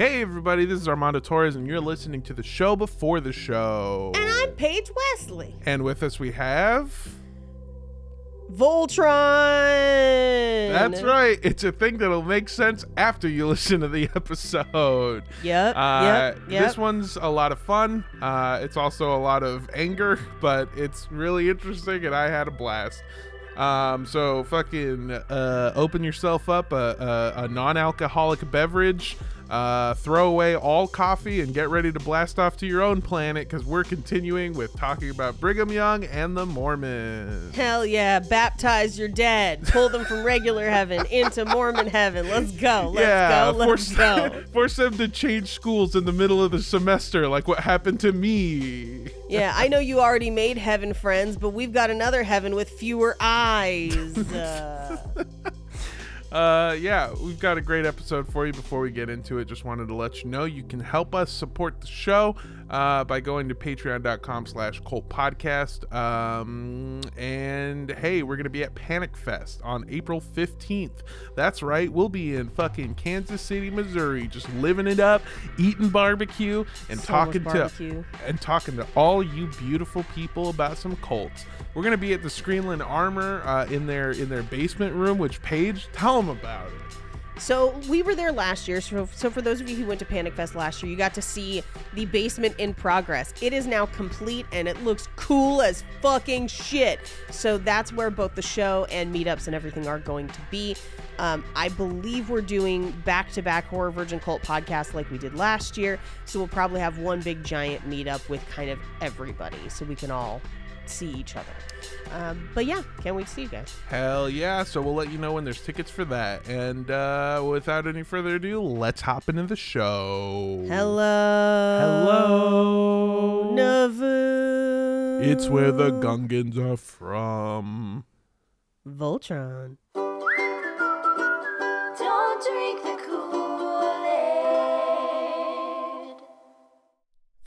Hey, everybody, this is Armando Torres, and you're listening to the show before the show. And I'm Paige Wesley. And with us, we have. Voltron. That's right. It's a thing that'll make sense after you listen to the episode. Yep. Uh, yep. Yep. This one's a lot of fun. Uh, it's also a lot of anger, but it's really interesting, and I had a blast. Um, so fucking uh, open yourself up a, a, a non-alcoholic beverage. Uh, throw away all coffee and get ready to blast off to your own planet because we're continuing with talking about Brigham Young and the Mormons. Hell yeah. Baptize your dead. Pull them from regular heaven into Mormon heaven. Let's go. Let's yeah, go. Let's force, go. force them to change schools in the middle of the semester, like what happened to me. Yeah, I know you already made heaven friends, but we've got another heaven with fewer eyes. Uh, Uh, yeah, we've got a great episode for you. Before we get into it, just wanted to let you know you can help us support the show uh, by going to patreon.com slash cult podcast. Um, and hey, we're going to be at Panic Fest on April 15th. That's right, we'll be in fucking Kansas City, Missouri, just living it up, eating barbecue and So talking barbecue. to and talking to all you beautiful people about some cults. We're gonna be at the Screenland Armour uh, in their in their basement room. Which Paige, tell them about it. So we were there last year. So, so for those of you who went to Panic Fest last year, you got to see the basement in progress. It is now complete and it looks cool as fucking shit. So that's where both the show and meetups and everything are going to be. Um, I believe we're doing back-to-back Horror Virgin Cult podcasts like we did last year. So we'll probably have one big giant meetup with kind of everybody, so we can all see each other. Um, but yeah, can't wait to see you guys. Hell yeah! So we'll let you know when there's tickets for that. And uh, without any further ado, let's hop into the show. Hello. Hello. Navu. It's where the Gungans are from. Voltron.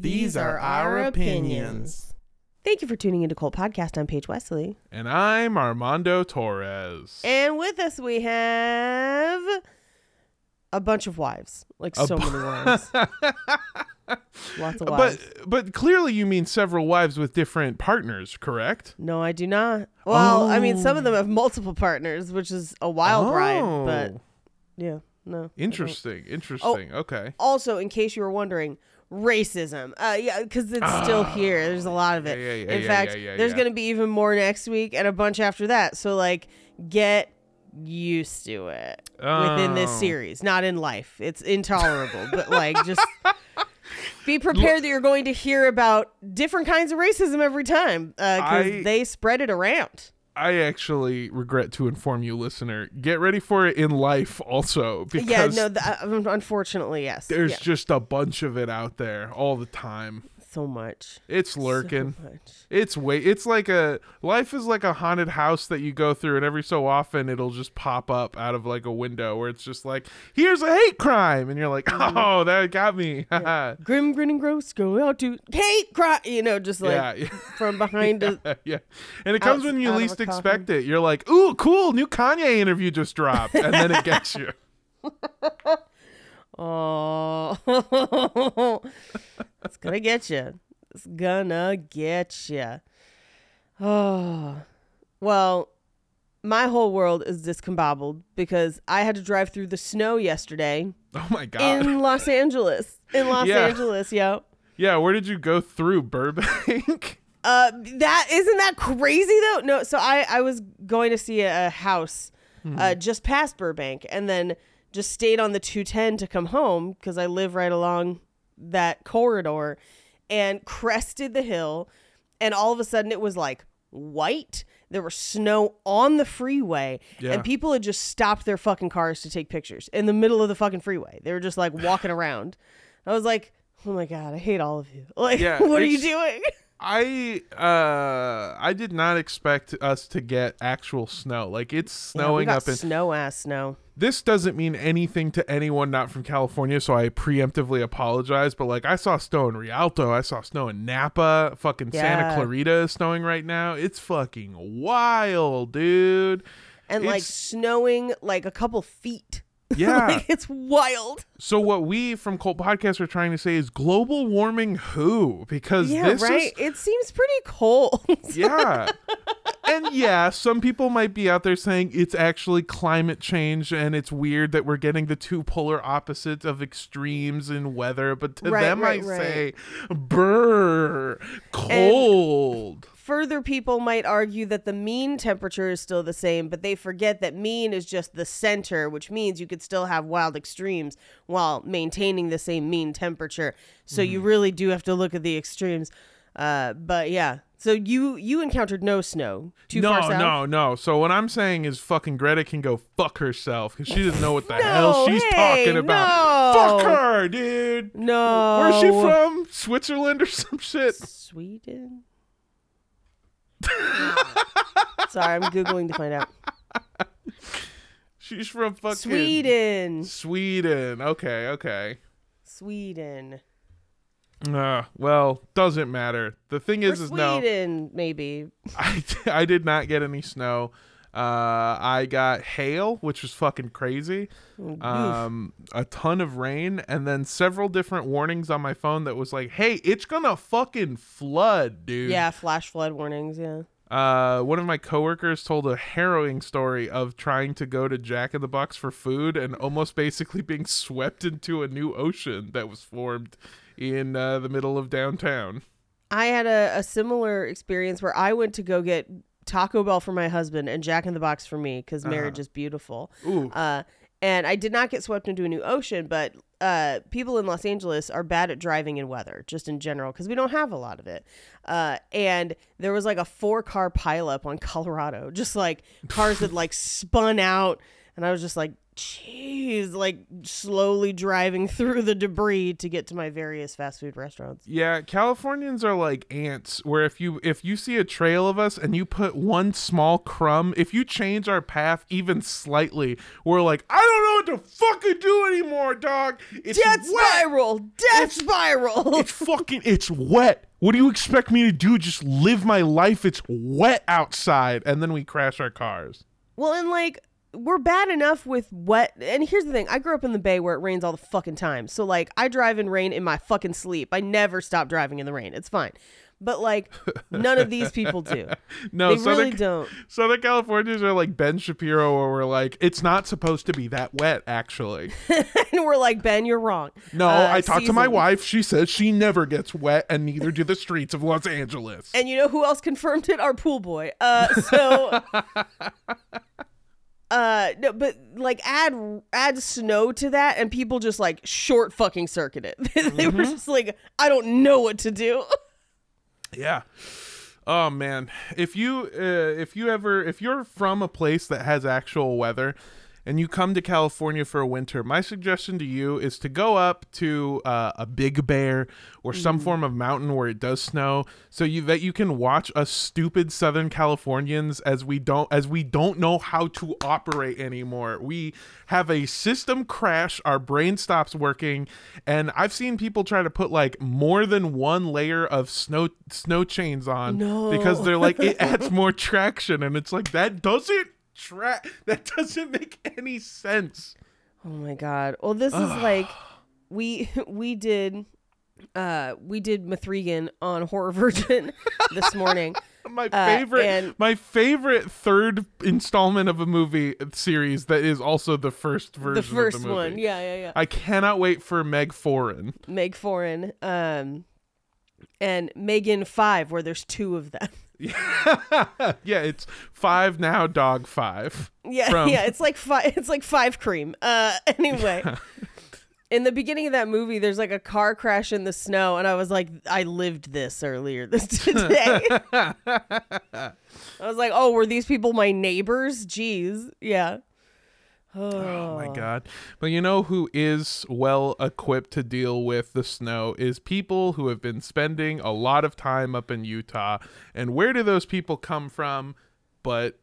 These are our opinions. Thank you for tuning into Cult Podcast. I'm Paige Wesley. And I'm Armando Torres. And with us we have a bunch of wives. Like A so bu- many wives. Lots of wives. But but clearly you mean several wives with different partners, correct? no, I do not. Well, I mean some of them Oh. have multiple partners, which is a wild ride, oh. but Oh. yeah, no. I don't. Interesting. Interesting. Oh, okay. Also, in case you were wondering, racism. Uh yeah, cuz it's still here. There's a lot of it. Ah. Yeah, yeah, yeah, in fact, there's to be even more next week and a bunch after that. So like get used to it within this Oh. series, not in life. It's intolerable, but like just be prepared that you're going to hear about different kinds of racism every time because I- they spread it around. I actually regret to inform you, listener. Get ready for it in life also because Yeah, no, th- uh, unfortunately, yes. there's Yeah, just a bunch of it out there all the time. So much. It's lurking. So much. It's way it's like a life is like a haunted house that you go through and every so often it'll just pop up out of like a window where it's just like here's a hate crime and you're like Mm-hmm. oh that got me yeah Grim, grin, and gross go out to hate cry. You know, just like yeah, from behind a yeah and it comes Out- when you least coffin. expect it you're like ooh cool new Kanye interview just dropped and then it gets you Oh, it's gonna get you. It's gonna get you. Oh, well, my whole world is discombobbled because I had to drive through the snow yesterday oh my god in Los Angeles. In Los Yeah. Angeles, yo. yeah where did you go through Burbank Uh, that isn't that crazy though. No, so I I was going to see a, a house, uh, just past Burbank, and then just stayed on the 210 to come home because I live right along that corridor, and crested the hill, and all of a sudden it was like white. There was snow on the freeway, Yeah. and people had just stopped their fucking cars to take pictures in the middle of the fucking freeway. They were just like walking around. I was like, "Oh my god, I hate all of you! Like, Yeah, what are you doing?" I uh I did not expect us to get actual snow. Like it's Yeah, snowing got up in snow ass snow. This doesn't mean anything to anyone not from California, so I preemptively apologize. But like, I saw snow in Rialto, I saw snow in Napa, fucking Santa Clarita is snowing right now. It's fucking wild, dude. and like snowing like a couple feet. Yeah. like it's wild. so what we from Cult Podcast are trying to say is global warming who? Because Yeah, this right. is It seems pretty cold. yeah. and yeah, some people might be out there saying it's actually climate change and it's weird that we're getting the two polar opposites of extremes in weather, but to Right, them right, I right. say brr cold. Further, people might argue that the mean temperature is still the same, but they forget that mean is just the center, which means you could still have wild extremes while maintaining the same mean temperature. So you Mm-hmm. really do have to look at the extremes. Uh, but yeah, so you you encountered no snow too no, far south. no, no. So what I'm saying is fucking Greta can go fuck herself because she doesn't know what the No, hell she's hey, talking about. no. Fuck her, dude. no. Where's she from? Switzerland or some shit? Sweden. Sorry, I'm googling to find out. She's from fucking Sweden. Sweden. Okay, okay. Sweden. Uh, well, doesn't matter. The thing Or is, is no, Sweden, maybe. I, I did not get any snow. Uh, I got hail, which was fucking crazy. Mm, Um, a ton of rain, and then several different warnings on my phone that was like, "Hey, it's gonna fucking flood, dude." Yeah, flash flood warnings. Yeah. Uh, one of my coworkers told a harrowing story of trying to go to Jack in the Box for food and almost basically being swept into a new ocean that was formed in uh, the middle of downtown. I had a, a similar experience where I went to go get Taco Bell for my husband and Jack in the Box for me because marriage is beautiful. Ooh. Uh, and I did not get swept into a new ocean, but uh, people in Los Angeles are bad at driving in weather, just in general, because we don't have a lot of it. Uh, and there was like a four car pileup on Colorado, just like cars that like spun out. And I was just like, jeez, like slowly driving through the debris to get to my various fast food restaurants. Yeah, Californians are like ants where if you if you see a trail of us and you put one small crumb, if you change our path even slightly, we're like, I don't know what to fucking do anymore, dog. It's Death wet. spiral! Death spiral! It's fucking it's wet. What do you expect me to do? Just live my life. It's wet outside and then we crash our cars. Well, and like we're bad enough with wet. And here's the thing: I grew up in the Bay where it rains all the fucking time. So like, I drive in rain in my fucking sleep. I never stop driving in the rain. It's fine. But like, none of these people do. No, they Southern really don't. Southern Californians are like Ben Shapiro where we're like, it's not supposed to be that wet actually. and we're like, Ben, you're wrong. No, Uh, I talked to my wife. She says she never gets wet, and neither do the streets of Los Angeles. And you know who else confirmed it? Our pool boy. Uh, so. Uh no, but like add add snow to that, and people just like short fucking circuit it. they were just like, I don't know what to do. yeah. Oh man, if you uh, if you ever if you're from a place that has actual weather, and you come to California for a winter, my suggestion to you is to go up to uh, a Big Bear or some form of mountain where it does snow, so you that you can watch us stupid Southern Californians as we don't as we don't know how to operate anymore. We have a system crash, our brain stops working, and I've seen people try to put like more than one layer of snow snow chains on No. because they're like it adds more traction, and it's like that doesn't that doesn't make any sense. Oh my god. Well, this is like we we did uh we did M3GAN on Horror Virgin this morning. My Uh, favorite, and- my favorite third installment of a movie series that is also the first version. The first movie. one. Yeah, yeah, yeah. I cannot wait for Meg Foreign. Meg Foreign. Um and Megan 5 where there's two of them. yeah, it's five now, dog five. Yeah, From- yeah, it's like five it's like five cream. Uh anyway. in the beginning of that movie, there's like a car crash in the snow, and I was like, I lived this earlier this today. I was like, oh, were these people my neighbors? Jeez, yeah. Oh my god. But you know who is well equipped to deal with the snow is people who have been spending a lot of time up in Utah. And where do those people come from? But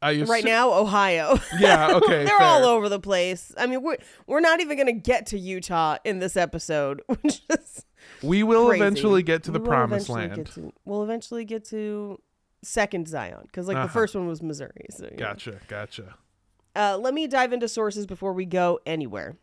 I assu- Right now, Ohio. Yeah, okay. They're fair. all over the place. I mean, we're we're not even gonna get to Utah in this episode, which is We will crazy. eventually get to the We promised land. to- we'll eventually get to second Zion because like Uh-huh. the first one was Missouri. So you know. Gotcha, gotcha. Uh, let me dive into sources before we go anywhere.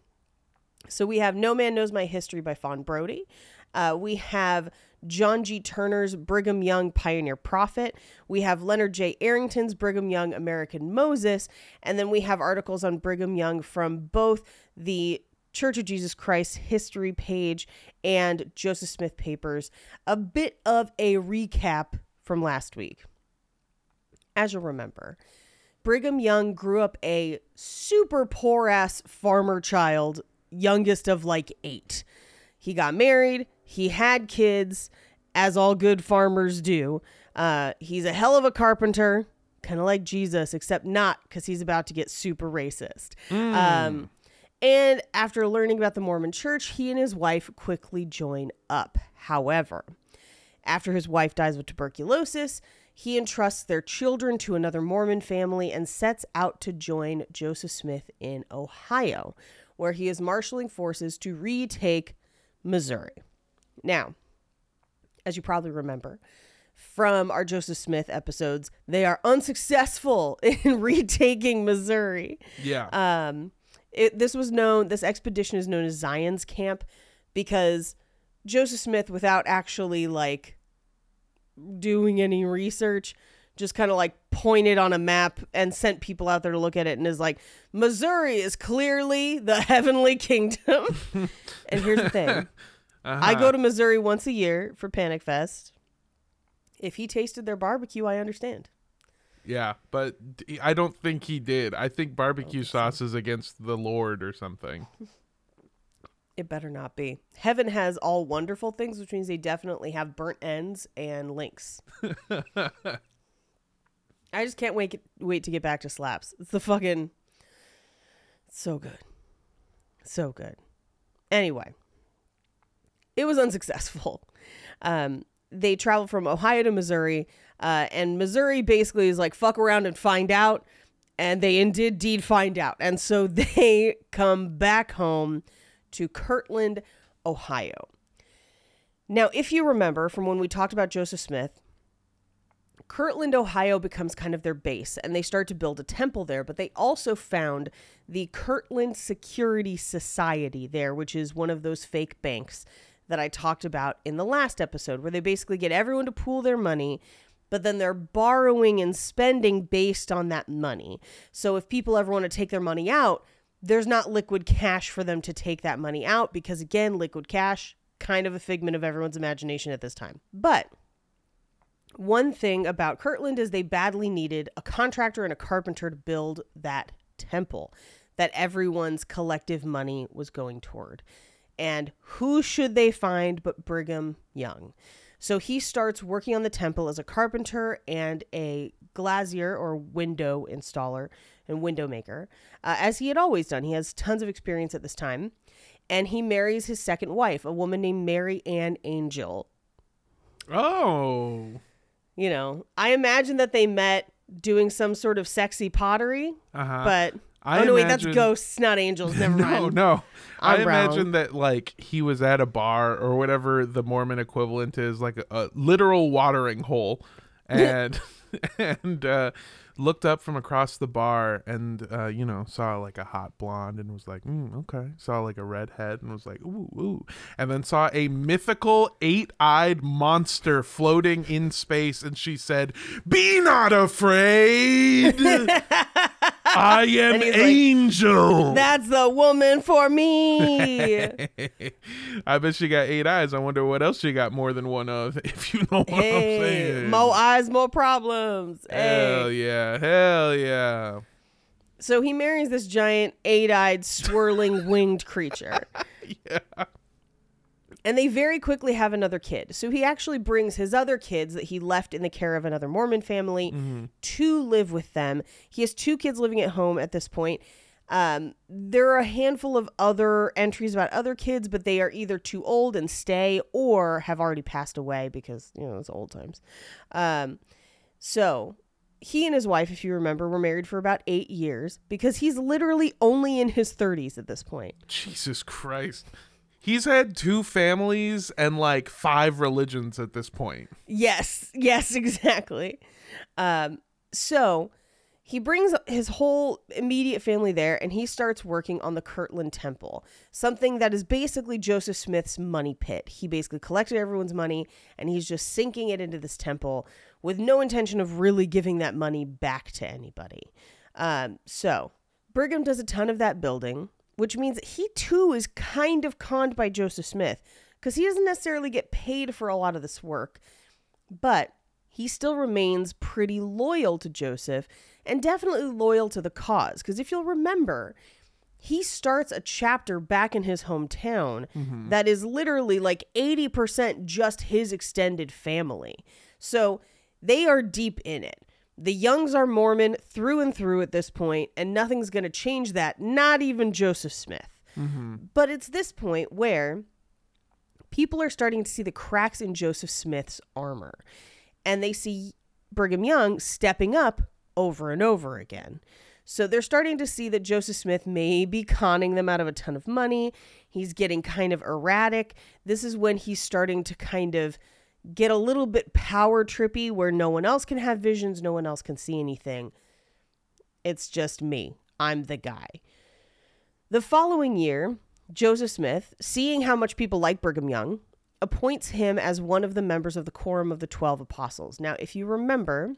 So we have No Man Knows My History by Fawn Brodie. Uh, we have John G. Turner's Brigham Young Pioneer Prophet. We have Leonard J. Arrington's Brigham Young American Moses. And then we have articles on Brigham Young from both the Church of Jesus Christ history page and Joseph Smith papers. A bit of a recap from last week. As you'll remember, Brigham Young grew up a super poor ass farmer child, youngest of like eight. He got married, he had kids, as all good farmers do. Uh, he's a hell of a carpenter, kind of like Jesus, except not because he's about to get super racist. Um, and after learning about the Mormon church, he and his wife quickly join up. However, after his wife dies of tuberculosis, he entrusts their children to another Mormon family and sets out to join Joseph Smith in Ohio, where he is marshaling forces to retake Missouri. Now, as you probably remember from our Joseph Smith episodes, they are unsuccessful in retaking Missouri. Yeah. Um, it, this was known, this expedition is known as Zion's Camp because Joseph Smith, without actually like doing any research, just kind of like pointed on a map and sent people out there to look at it and is like, Missouri is clearly the heavenly kingdom. and here's the thing uh-huh. I go to Missouri once a year for Panic Fest. If he tasted their barbecue, I understand. yeah, but I don't think he did. I think barbecue sauce is against the Lord or something. It better not be. Heaven has all wonderful things, which means they definitely have burnt ends and links. I just can't wait wait to get back to slaps. It's the fucking it's so good. So good. Anyway, it was unsuccessful. Um, they traveled from Ohio to Missouri, uh, and Missouri basically is like fuck around and find out, and they indeed indeed find out, and so they come back home to Kirtland, Ohio. Now, if you remember from when we talked about Joseph Smith, Kirtland, Ohio becomes kind of their base, and they start to build a temple there. But they also found the Kirtland Security Society there, which is one of those fake banks that I talked about in the last episode, where they basically get everyone to pool their money, but then they're borrowing and spending based on that money. So if people ever want to take their money out, there's not liquid cash for them to take that money out because, again, liquid cash, kind of a figment of everyone's imagination at this time. But one thing about Kirtland is they badly needed a contractor and a carpenter to build that temple that everyone's collective money was going toward. And who should they find but Brigham Young? So he starts working on the temple as a carpenter and a glazier or window installer and window maker, uh, as he had always done. He has tons of experience at this time. And he marries his second wife, a woman named Mary Ann Angell, Oh. you know, I imagine that they met doing some sort of sexy pottery, Uh-huh. but I oh no, wait, that's ghosts, not angels. Never no, mind. no. I I'm wrong. imagine that like he was at a bar or whatever the Mormon equivalent is, like a, a literal watering hole, and and uh, looked up from across the bar and uh, you know saw like a hot blonde and was like, mm, okay. Saw like a redhead and was like, ooh, ooh, and then saw a mythical eight-eyed monster floating in space, and she said, "Be not afraid." I am And he's like, angel. That's the woman for me. I bet she got eight eyes. I wonder what else she got more than one of, if you know what I'm saying. More eyes, more problems. Hell Hey. yeah. Hell yeah. So he marries this giant eight-eyed, swirling, winged creature. yeah. And they very quickly have another kid. So he actually brings his other kids that he left in the care of another Mormon family mm-hmm. to live with them. He has two kids living at home at this point. Um, there are a handful of other entries about other kids, but they are either too old and stay or have already passed away because, you know, it's old times. Um, so he and his wife, if you remember, were married for about eight years because he's literally only in his 30s at this point. Jesus Christ. He's had two families and like five religions at this point. Yes, yes, exactly. Um, so he brings his whole immediate family there and he starts working on the Kirtland Temple, something that is basically Joseph Smith's money pit. He basically collected everyone's money and he's just sinking it into this temple with no intention of really giving that money back to anybody. Um, so Brigham does a ton of that building, which means he too is kind of conned by Joseph Smith because he doesn't necessarily get paid for a lot of this work, but he still remains pretty loyal to Joseph and definitely loyal to the cause. Because if you'll remember, he starts a chapter back in his hometown mm-hmm. that is literally like 80% just his extended family. So they are deep in it. The Youngs are Mormon through and through at this point, and nothing's going to change that, not even Joseph Smith. Mm-hmm. But it's this point where people are starting to see the cracks in Joseph Smith's armor, and they see Brigham Young stepping up over and over again. So they're starting to see that Joseph Smith may be conning them out of a ton of money. He's getting kind of erratic. This is when he's starting to kind of get a little bit power trippy where no one else can have visions, no one else can see anything. It's just me. I'm the guy. The following year, Joseph Smith, seeing how much people like Brigham Young, appoints him as one of the members of the Quorum of the Twelve Apostles. Now, if you remember,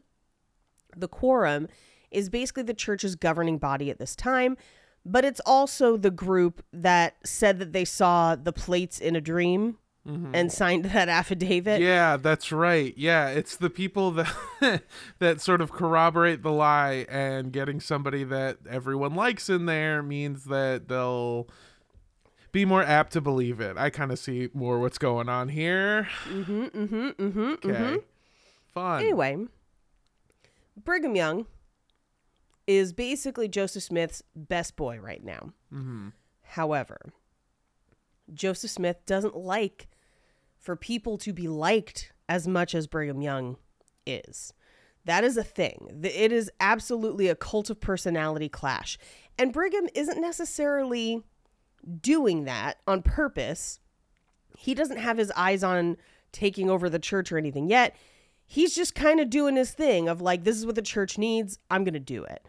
the Quorum is basically the church's governing body at this time, but it's also the group that said that they saw the plates in a dream and signed that affidavit. Yeah, that's right. Yeah, it's the people that that sort of corroborate the lie and getting somebody that everyone likes in there means that they'll be more apt to believe it. I kind of see more what's going on here. Mm-hmm, mm-hmm, mm-hmm, Okay. mm-hmm. Fun. Anyway, Brigham Young is basically Joseph Smith's best boy right now. Mm-hmm. However, Joseph Smith doesn't like for people to be liked as much as Brigham Young is. That is a thing. It is absolutely a cult of personality clash. And Brigham isn't necessarily doing that on purpose. He doesn't have his eyes on taking over the church or anything yet. He's just kind of doing his thing of like, this is what the church needs. I'm going to do it.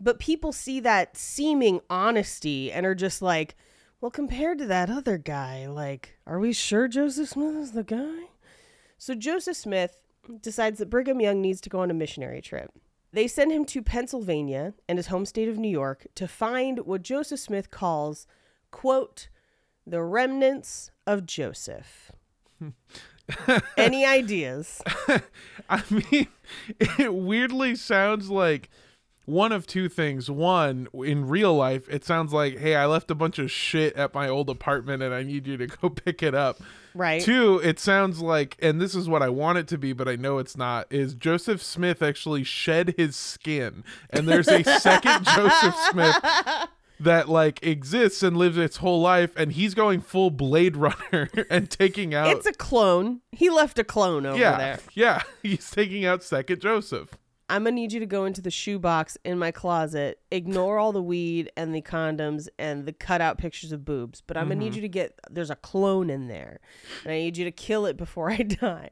But people see that seeming honesty and are just like, well, compared to that other guy, like, are we sure Joseph Smith is the guy? So Joseph Smith decides that Brigham Young needs to go on a missionary trip. They send him to Pennsylvania and his home state of New York to find what Joseph Smith calls, quote, the remnants of Joseph. Any ideas? I mean, it weirdly sounds like one of two things. One, in real life, it sounds like, hey, I left a bunch of shit at my old apartment and I need you to go pick it up. Right. Two, it sounds like, and this is what I want it to be, but I know it's not, is Joseph Smith actually shed his skin. And there's a second Joseph Smith that like exists and lives its whole life and he's going full blade runner and taking out It's a clone. He left a clone over yeah there. yeah he's taking out second joseph I'm gonna need you to go into the shoebox in my closet, ignore all the weed and the condoms and the cutout pictures of boobs, but I'm gonna Mm-hmm. need you to get there's a clone in there, and I need you to kill it before I die.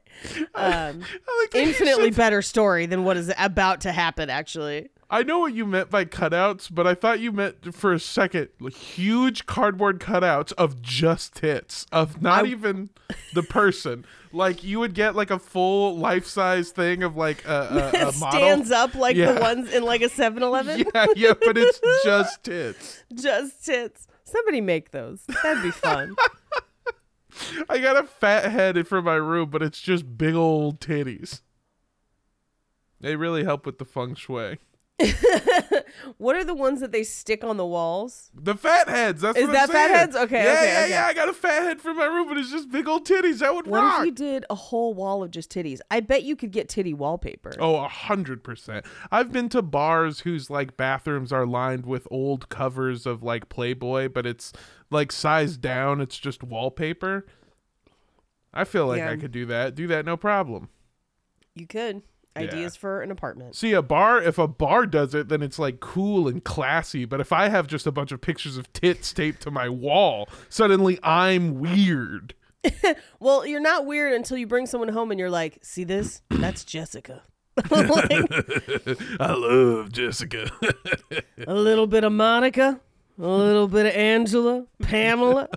Um, I like infinitely better story than what is about to happen. Actually, i know what you meant by cutouts but i thought you meant for a second like, huge cardboard cutouts of just tits of not I- even the person like you would get like a full life-size thing of like a, a, a model stands up like Yeah. the ones in like a 7-Eleven. yeah yeah but it's just tits Just tits. Somebody make those. That'd be fun. i got a fat head for my room but it's just big old titties they really help with the feng shui What are the ones that they stick on the walls? The fat heads. That's Is what that I'm fat saying. heads? Okay, Yeah, okay, yeah, okay. yeah. I got a fat head for my room, but it's just big old titties. That would What rock. if you did a whole wall of just titties? I bet you could get titty wallpaper. Oh, a hundred percent. I've been to bars whose like bathrooms are lined with old covers of like Playboy, but it's like sized down. It's just wallpaper. I feel like Yeah. I could do that. Do that, no problem. You could. Ideas for an apartment. See, a bar, if a bar does it, then it's like cool and classy. But if I have just a bunch of pictures of tits taped to my wall, suddenly I'm weird. Well, you're not weird until you bring someone home and you're like, see this? That's Jessica. Like, I love Jessica. a little bit of Monica, a little bit of Angela, Pamela.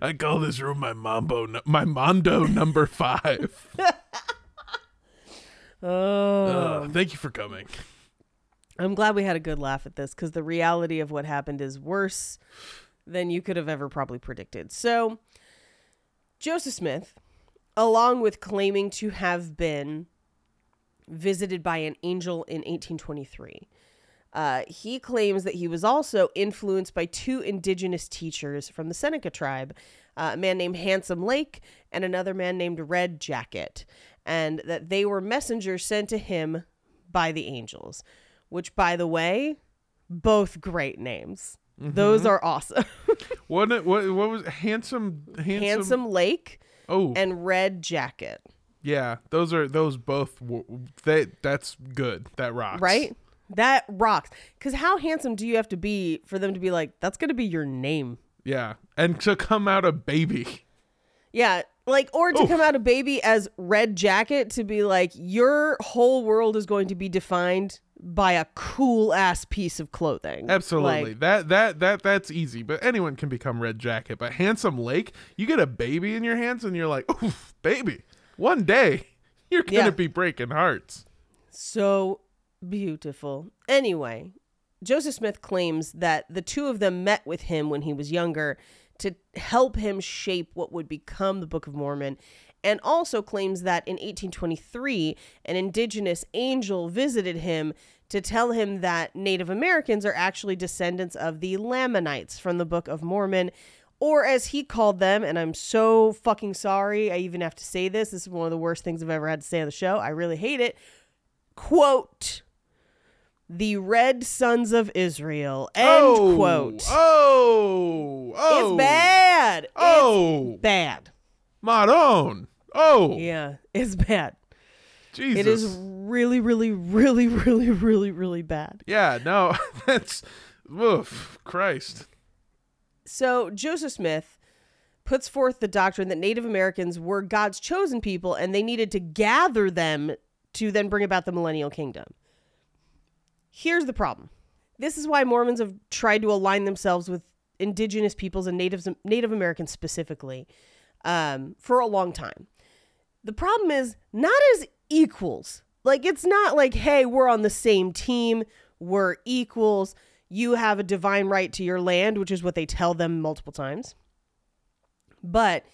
I call this room my mambo, my mondo number five. Oh. Thank you for coming. I'm glad we had a good laugh at this because the reality of what happened is worse than you could have ever probably predicted. So, Joseph Smith, along with claiming to have been visited by an angel in 1823, uh, he claims that he was also influenced by two indigenous teachers from the Seneca tribe, uh, a man named Handsome Lake and another man named Red Jacket, and that they were messengers sent to him by the angels, which, by the way, both great names. Those are awesome. What what what was handsome handsome? Handsome Lake Oh, and Red Jacket, yeah. Those are those both. They that's good. That rocks. right? That rocks. Because how handsome do you have to be for them to be like, that's going to be your name? Yeah, and to come out a baby. Yeah, like or to Oof. come out a baby as red jacket to be like your whole world is going to be defined by a cool ass piece of clothing. Absolutely. Like, that that that that's easy. But anyone can become Red Jacket. But Handsome Lake, you get a baby in your hands, and you're like, oof, baby. One day you're gonna Yeah. be breaking hearts. so beautiful. Anyway, Joseph Smith claims that the two of them met with him when he was younger to help him shape what would become the Book of Mormon. And also claims that in 1823, an indigenous angel visited him to tell him that Native Americans are actually descendants of the Lamanites from the Book of Mormon, or as he called them, and I'm so fucking sorry, I even have to say this. This is one of the worst things I've ever had to say on the show. I really hate it. Quote, the Red Sons of Israel. End oh, quote. Oh, oh, It's bad. It's Oh, bad. Maron. Oh, Yeah, it's bad. Jesus. It is really, really, really, really, really, really bad. Yeah, no, that's oof, Christ. So Joseph Smith puts forth the doctrine that Native Americans were God's chosen people and they needed to gather them to then bring about the millennial kingdom. Here's the problem. This is why Mormons have tried to align themselves with indigenous peoples and natives Native Americans specifically um, for a long time. The problem is not as equals. Like it's not like, hey, we're on the same team, we're equals. You have a divine right to your land, which is what they tell them multiple times. But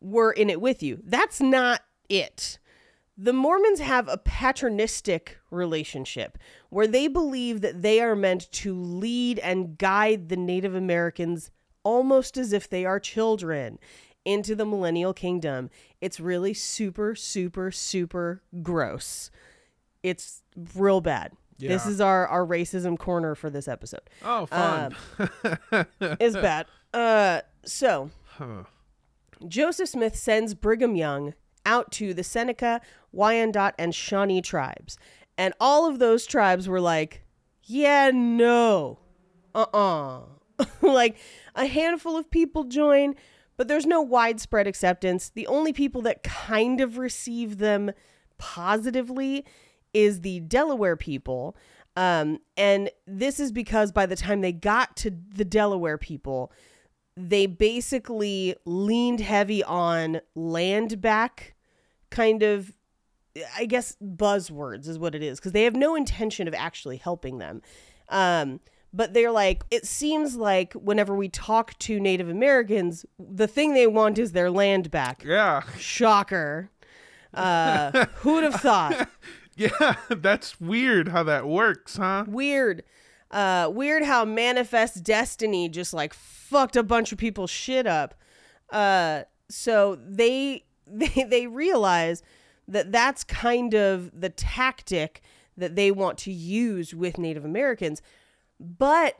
we're in it with you. That's not it. The Mormons have a patronistic relationship where they believe that they are meant to lead and guide the Native Americans almost as if they are children into the millennial kingdom. It's really super, super, super gross. It's real bad. This is our, our racism corner for this episode. Oh, fun. It's bad. Uh, so Huh. Joseph Smith sends Brigham Young out to the Seneca, Wyandot, and Shawnee tribes. And all of those tribes were like, yeah, no. Uh uh like a handful of people join, but there's no widespread acceptance. The only people that kind of receive them positively is the Delaware people. Um, and this is because by the time they got to the Delaware people, they basically leaned heavy on land back kind of I guess buzzwords is what it is because they have no intention of actually helping them. Um, but they're like, it seems like whenever we talk to Native Americans, the thing they want is their land back. Yeah. Shocker. Uh, who'd have thought? Yeah, that's weird how that works, huh? Weird. Uh, weird how Manifest Destiny just like fucked a bunch of people's shit up. Uh, so they they they realize that that's kind of the tactic that they want to use with Native Americans, but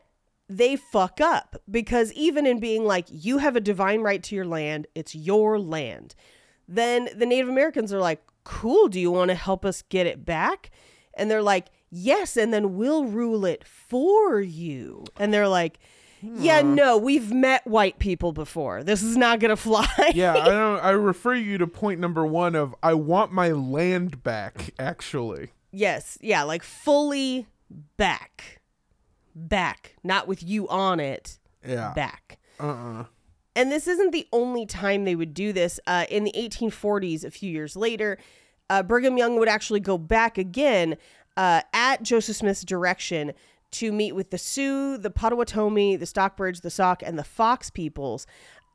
they fuck up because even in being like you have a divine right to your land, it's your land. Then the Native Americans are like, "Cool, do you want to help us get it back?" And they're like, "Yes, and then we'll rule it for you." And they're like, "Yeah, no, we've met white people before. This is not going to fly." Yeah, I don't I refer you to point number 1 of I want my land back actually. Yes, yeah, like fully back. Back, not with you on it. Yeah. Back. Uh-uh. And this isn't the only time they would do this. Uh, in the 1840s, a few years later, uh, Brigham Young would actually go back again uh, at Joseph Smith's direction to meet with the Sioux, the Potawatomi, the Stockbridge, the Sauk, and the Fox peoples.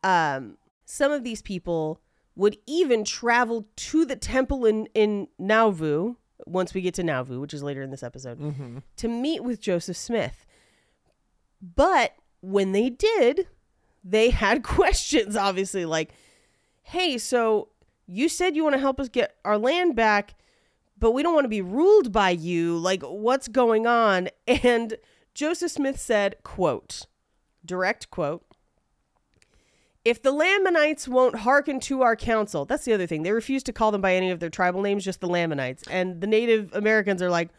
Um, some of these people would even travel to the temple in, in Nauvoo, once we get to Nauvoo, which is later in this episode, to meet with Joseph Smith. But when they did, they had questions, obviously, like, hey, so you said you want to help us get our land back, but we don't want to be ruled by you. Like, what's going on? And Joseph Smith said, quote, direct quote, if the Lamanites won't hearken to our counsel, that's the other thing. They refuse to call them by any of their tribal names, just the Lamanites. And the Native Americans are like,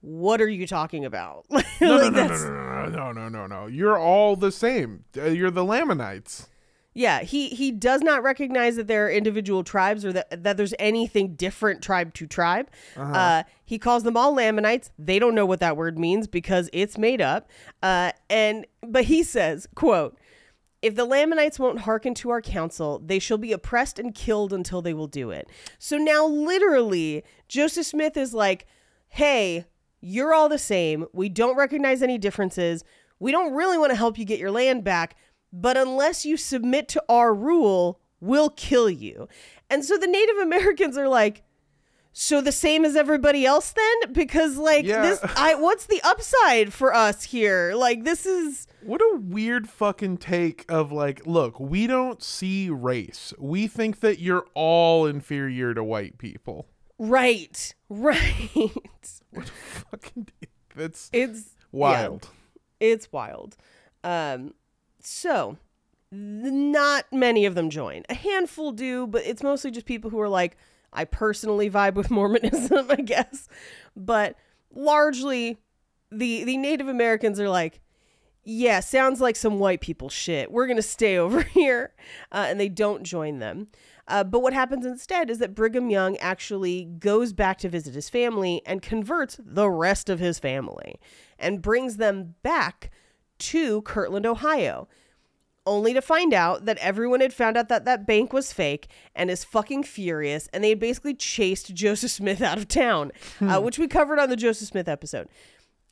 what are you talking about? No, no, no, no, no, no, no, no, no. You're all the same. Uh, You're the Lamanites. Yeah, he he does not recognize that there are individual tribes or that that there's anything different tribe to tribe. uh he calls them all Lamanites. They don't know what that word means because it's made up. Uh, and but he says, "quote If the Lamanites won't hearken to our counsel, they shall be oppressed and killed until they will do it." So now, literally, Joseph Smith is like, "Hey, you're all the same. We don't recognize any differences. We don't really want to help you get your land back, but unless you submit to our rule, we'll kill you. And so the Native Americans are like, so the same as everybody else then? Because like Yeah. this I what's the upside for us here? Like this is What a weird fucking take of like, look, we don't see race. We think that you're all inferior to white people. right. Right. Fucking that's It's yeah. wild. It's wild. Um, so not many of them join. A handful do, but it's mostly just people who are like, I personally vibe with Mormonism, I guess. But largely, the the Native Americans are like, yeah, sounds like some white people shit. We're gonna stay over here, uh, and they don't join them. Uh, but what happens instead is that Brigham Young actually goes back to visit his family and converts the rest of his family and brings them back to Kirtland, Ohio, only to find out that everyone had found out that that bank was fake and is fucking furious, and they had basically chased Joseph Smith out of town, uh, which we covered on the Joseph Smith episode.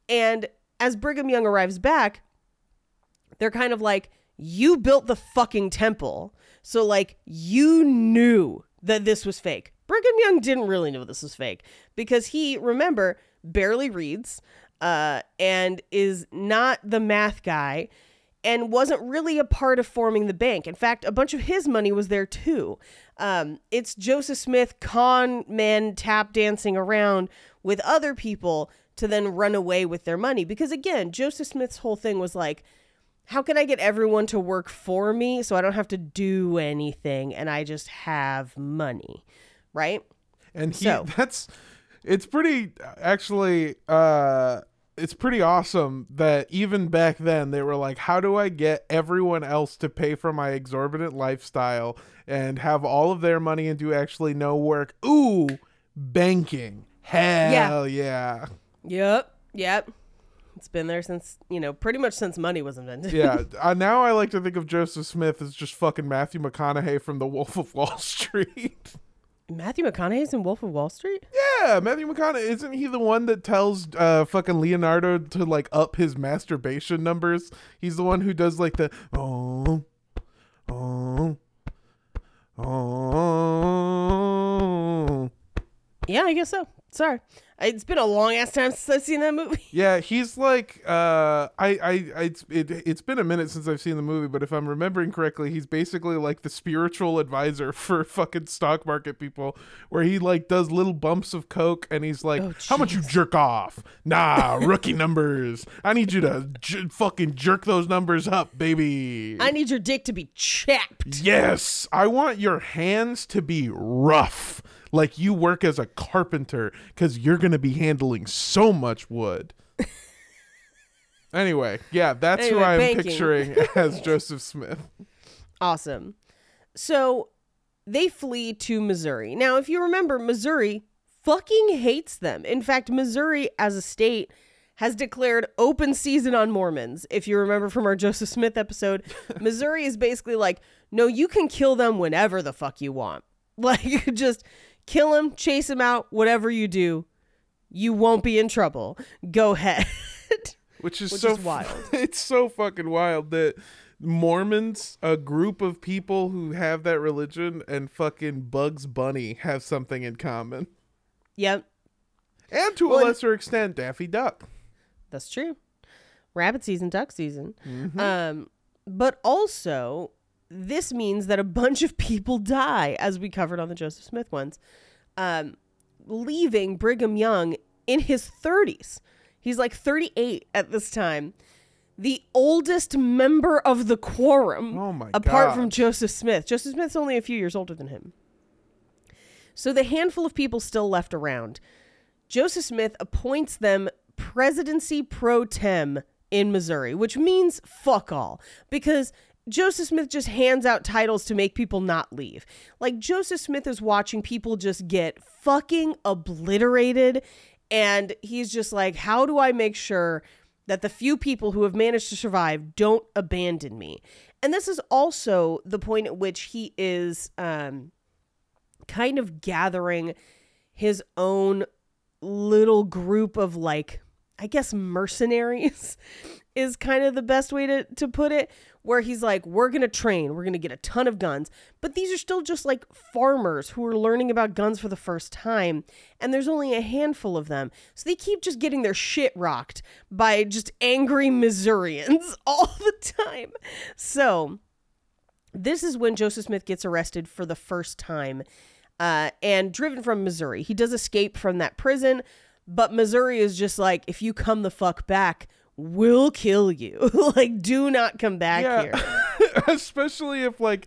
And as Brigham Young arrives back, they're kind of like, you built the fucking temple. So, like, you knew that this was fake. Brigham Young didn't really know this was fake because he, remember, barely reads uh, and is not the math guy and wasn't really a part of forming the bank. In fact, a bunch of his money was there too. Um, it's Joseph Smith con men tap dancing around with other people to then run away with their money. Because again, Joseph Smith's whole thing was like, how can I get everyone to work for me so I don't have to do anything and I just have money? Right? And he So- that's it's pretty actually uh it's pretty awesome that even back then they were like how do I get everyone else to pay for my exorbitant lifestyle and have all of their money and do actually no work? Ooh, banking. Hell yeah. Yep. Yep. It's been there since, you know, pretty much since money was invented. Yeah. uh, now I like to think of Joseph Smith as just fucking Matthew McConaughey from The Wolf of Wall Street. Matthew McConaughey's in Wolf of Wall Street? Yeah, Matthew McConaughey isn't he the one that tells uh fucking Leonardo to like up his masturbation numbers? He's the one who does like the oh oh oh. Yeah, I guess so. Sorry. It's been a long ass time since I've seen that movie. Yeah, he's like uh I I, I it's, it, it's been a minute since I've seen the movie, but if I'm remembering correctly, he's basically like the spiritual advisor for fucking stock market people where he like does little bumps of coke and he's like, Oh, "How much you jerk off?" Nah, rookie numbers. I need you to j- fucking jerk those numbers up, baby. I need your dick to be chapped. Yes, I want your hands to be rough, like you work as a carpenter, because you're going to be handling so much wood. anyway, yeah, that's who I'm picturing as Joseph Smith. Awesome. So they flee to Missouri. Now, if you remember, Missouri fucking hates them. In fact, Missouri as a state has declared open season on Mormons. If you remember from our Joseph Smith episode, Missouri is basically like, no, you can kill them whenever the fuck you want. Like, just kill him, chase him out, whatever you do, you won't be in trouble. Go ahead. Which is Which so is wild. It's so fucking wild that Mormons, a group of people who have that religion, and fucking Bugs Bunny have something in common, yep, and to Well, a lesser extent, Daffy Duck. That's true. Rabbit season, duck season. Mm-hmm. Um, but also, this means that a bunch of people die, as we covered on the Joseph Smith ones, um, leaving Brigham Young in his 30s. He's like 38 at this time. The oldest member of the quorum, Oh my apart God. from Joseph Smith. Joseph Smith's only a few years older than him. So the handful of people still left around, Joseph Smith appoints them presidency pro tem in Missouri, which means fuck all because Joseph Smith just hands out titles to make people not leave. Like Joseph Smith is watching people just get fucking obliterated and he's just like how do I make sure that the few people who have managed to survive don't abandon me? And this is also the point at which he is um kind of gathering his own little group of like I guess mercenaries is kind of the best way to, to put it, where he's like, we're going to train, we're going to get a ton of guns. But these are still just like farmers who are learning about guns for the first time. And there's only a handful of them. So they keep just getting their shit rocked by just angry Missourians all the time. So this is when Joseph Smith gets arrested for the first time uh, and driven from Missouri. He does escape from that prison, but Missouri is just like, if you come the fuck back, we'll kill you. like, do not come back here. especially if like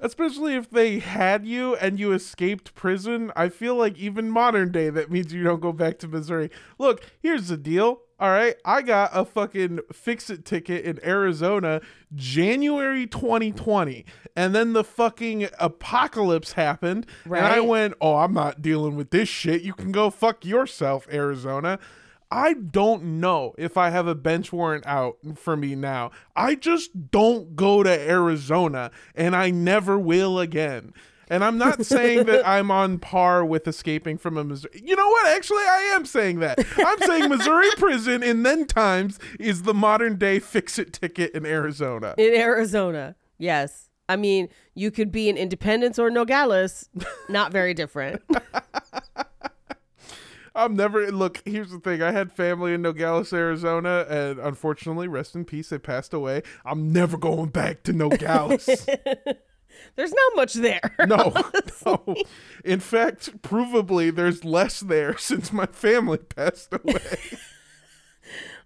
especially if they had you and you escaped prison i feel like even modern day that means you don't go back to missouri look here's the deal all right i got a fucking fix it ticket in arizona january 2020 and then the fucking apocalypse happened Right. and i went oh i'm not dealing with this shit you can go fuck yourself arizona I don't know if I have a bench warrant out for me now. I just don't go to Arizona and I never will again. And I'm not saying that I'm on par with escaping from a Missouri. You know what? Actually, I am saying that. I'm saying Missouri prison in then times is the modern day fix it ticket in Arizona. In Arizona. Yes. I mean, you could be in Independence or Nogales. Not very different. I'm never look. Here's the thing: I had family in Nogales, Arizona, and unfortunately, rest in peace, they passed away. I'm never going back to Nogales. There's not much there. No, no. In fact, provably, there's less there since my family passed away.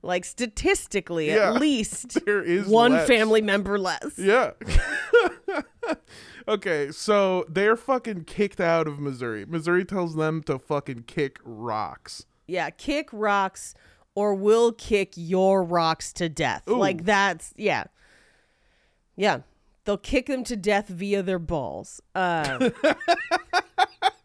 Like statistically, Yeah. at least There is one less. family member less. Yeah. okay, so they're fucking kicked out of Missouri. Missouri tells them to fucking kick rocks. Yeah, kick rocks or we'll kick your rocks to death. Ooh. Like that's yeah. Yeah. They'll kick them to death via their balls. Uh,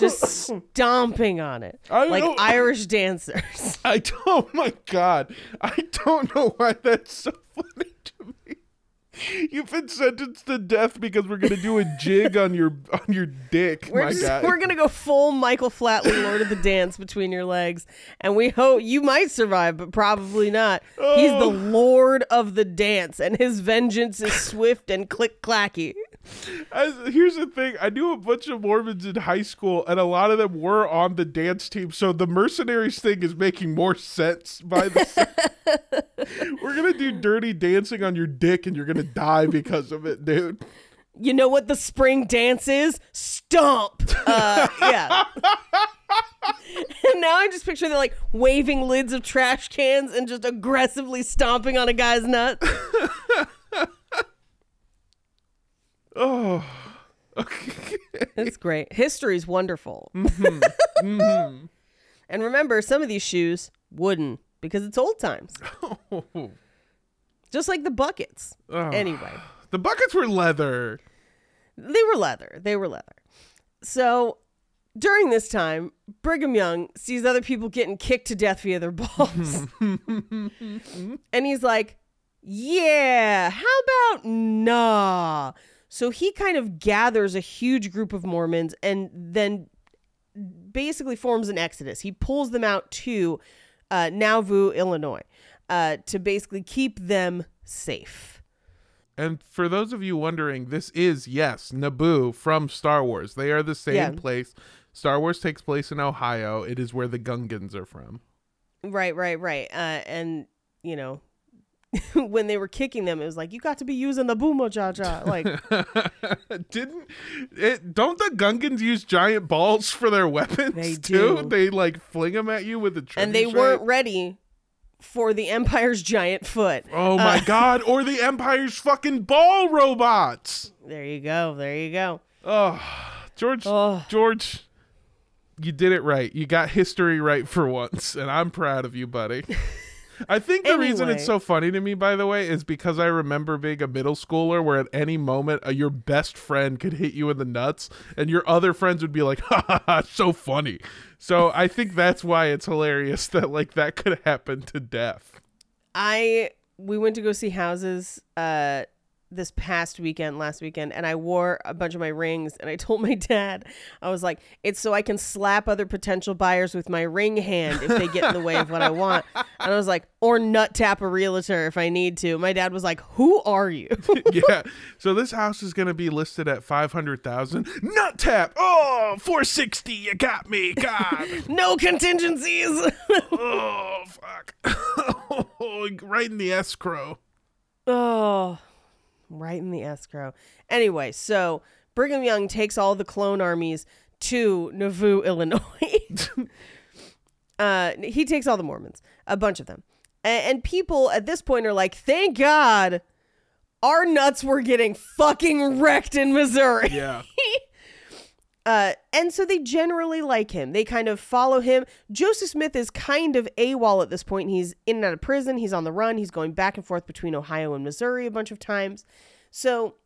just stomping on it. I like know- Irish dancers. I don't, oh my god. I don't know why that's so funny to me. You've been sentenced to death because we're gonna do a jig on your on your dick, We're my just, guy. we're gonna go full Michael Flatley Lord of the Dance between your legs, and we hope you might survive, but probably not. He's the Oh. Lord of the Dance, and his vengeance is swift and click clacky. As, here's the thing: I knew a bunch of Mormons in high school, and a lot of them were on the dance team. So the mercenaries thing is making more sense by the. se- we're gonna do dirty dancing on your dick, and you're gonna die because of it, dude. You know what the spring dance is? Stomp. Uh, yeah. and now I just picture them like waving lids of trash cans and just aggressively stomping on a guy's nuts. Oh, okay. It's great. History's wonderful. Mm-hmm. Mm-hmm. And remember, some of these shoes wooden because it's old times, just like the buckets. Oh. Anyway, the buckets were leather. they were leather. They were leather. So during this time, Brigham Young sees other people getting kicked to death via their balls. and he's like, yeah, how about nah? So he kind of gathers a huge group of Mormons and then basically forms an exodus. He pulls them out to uh, Nauvoo, Illinois, uh, to basically keep them safe. And for those of you wondering, this is yes, Naboo from Star Wars. They are the same Yeah. place. Star Wars takes place in Ohio. It is where the Gungans are from. Right, right, right. Uh, and you know, when they were kicking them, it was like you got to be using the boomo ja ja. Like, Didn't it? Don't the Gungans use giant balls for their weapons They too? do. They like fling them at you with a and they weren't ready for the Empire's giant foot. Oh my Uh, god! Or the Empire's fucking ball robots. There you go. There you go. Oh, George, Oh. George, you did it right. You got history right for once, and I'm proud of you, buddy. I think the reason it's so funny to me, by the way, is because I remember being a middle schooler where at any moment uh, your best friend could hit you in the nuts, and your other friends would be like, "Ha ha ha!" So funny. So I think that's why it's hilarious that like that could happen to death. I we went to go see houses uh this past weekend, last weekend, and I wore a bunch of my rings and I told my dad, I was like, it's so I can slap other potential buyers with my ring hand if they get in the way of what I want. And I was like, or nut tap a realtor if I need to. My dad was like, Who are you? yeah. So this house is going to be listed at 500,000. Nut tap. Oh, 460. You got me. God. no contingencies. oh, fuck. Oh, right in the escrow. Oh, right in the escrow. Anyway, so Brigham Young takes all the clone armies to Nauvoo, Illinois. uh, he takes all the Mormons, a bunch of them. A- and people at this point are like, thank God our nuts were getting fucking wrecked in Missouri. Yeah. Uh, and so they generally like him. They kind of follow him. Joseph Smith is kind of AWOL at this point. He's in and out of prison. He's on the run. He's going back and forth between Ohio and Missouri a bunch of times. So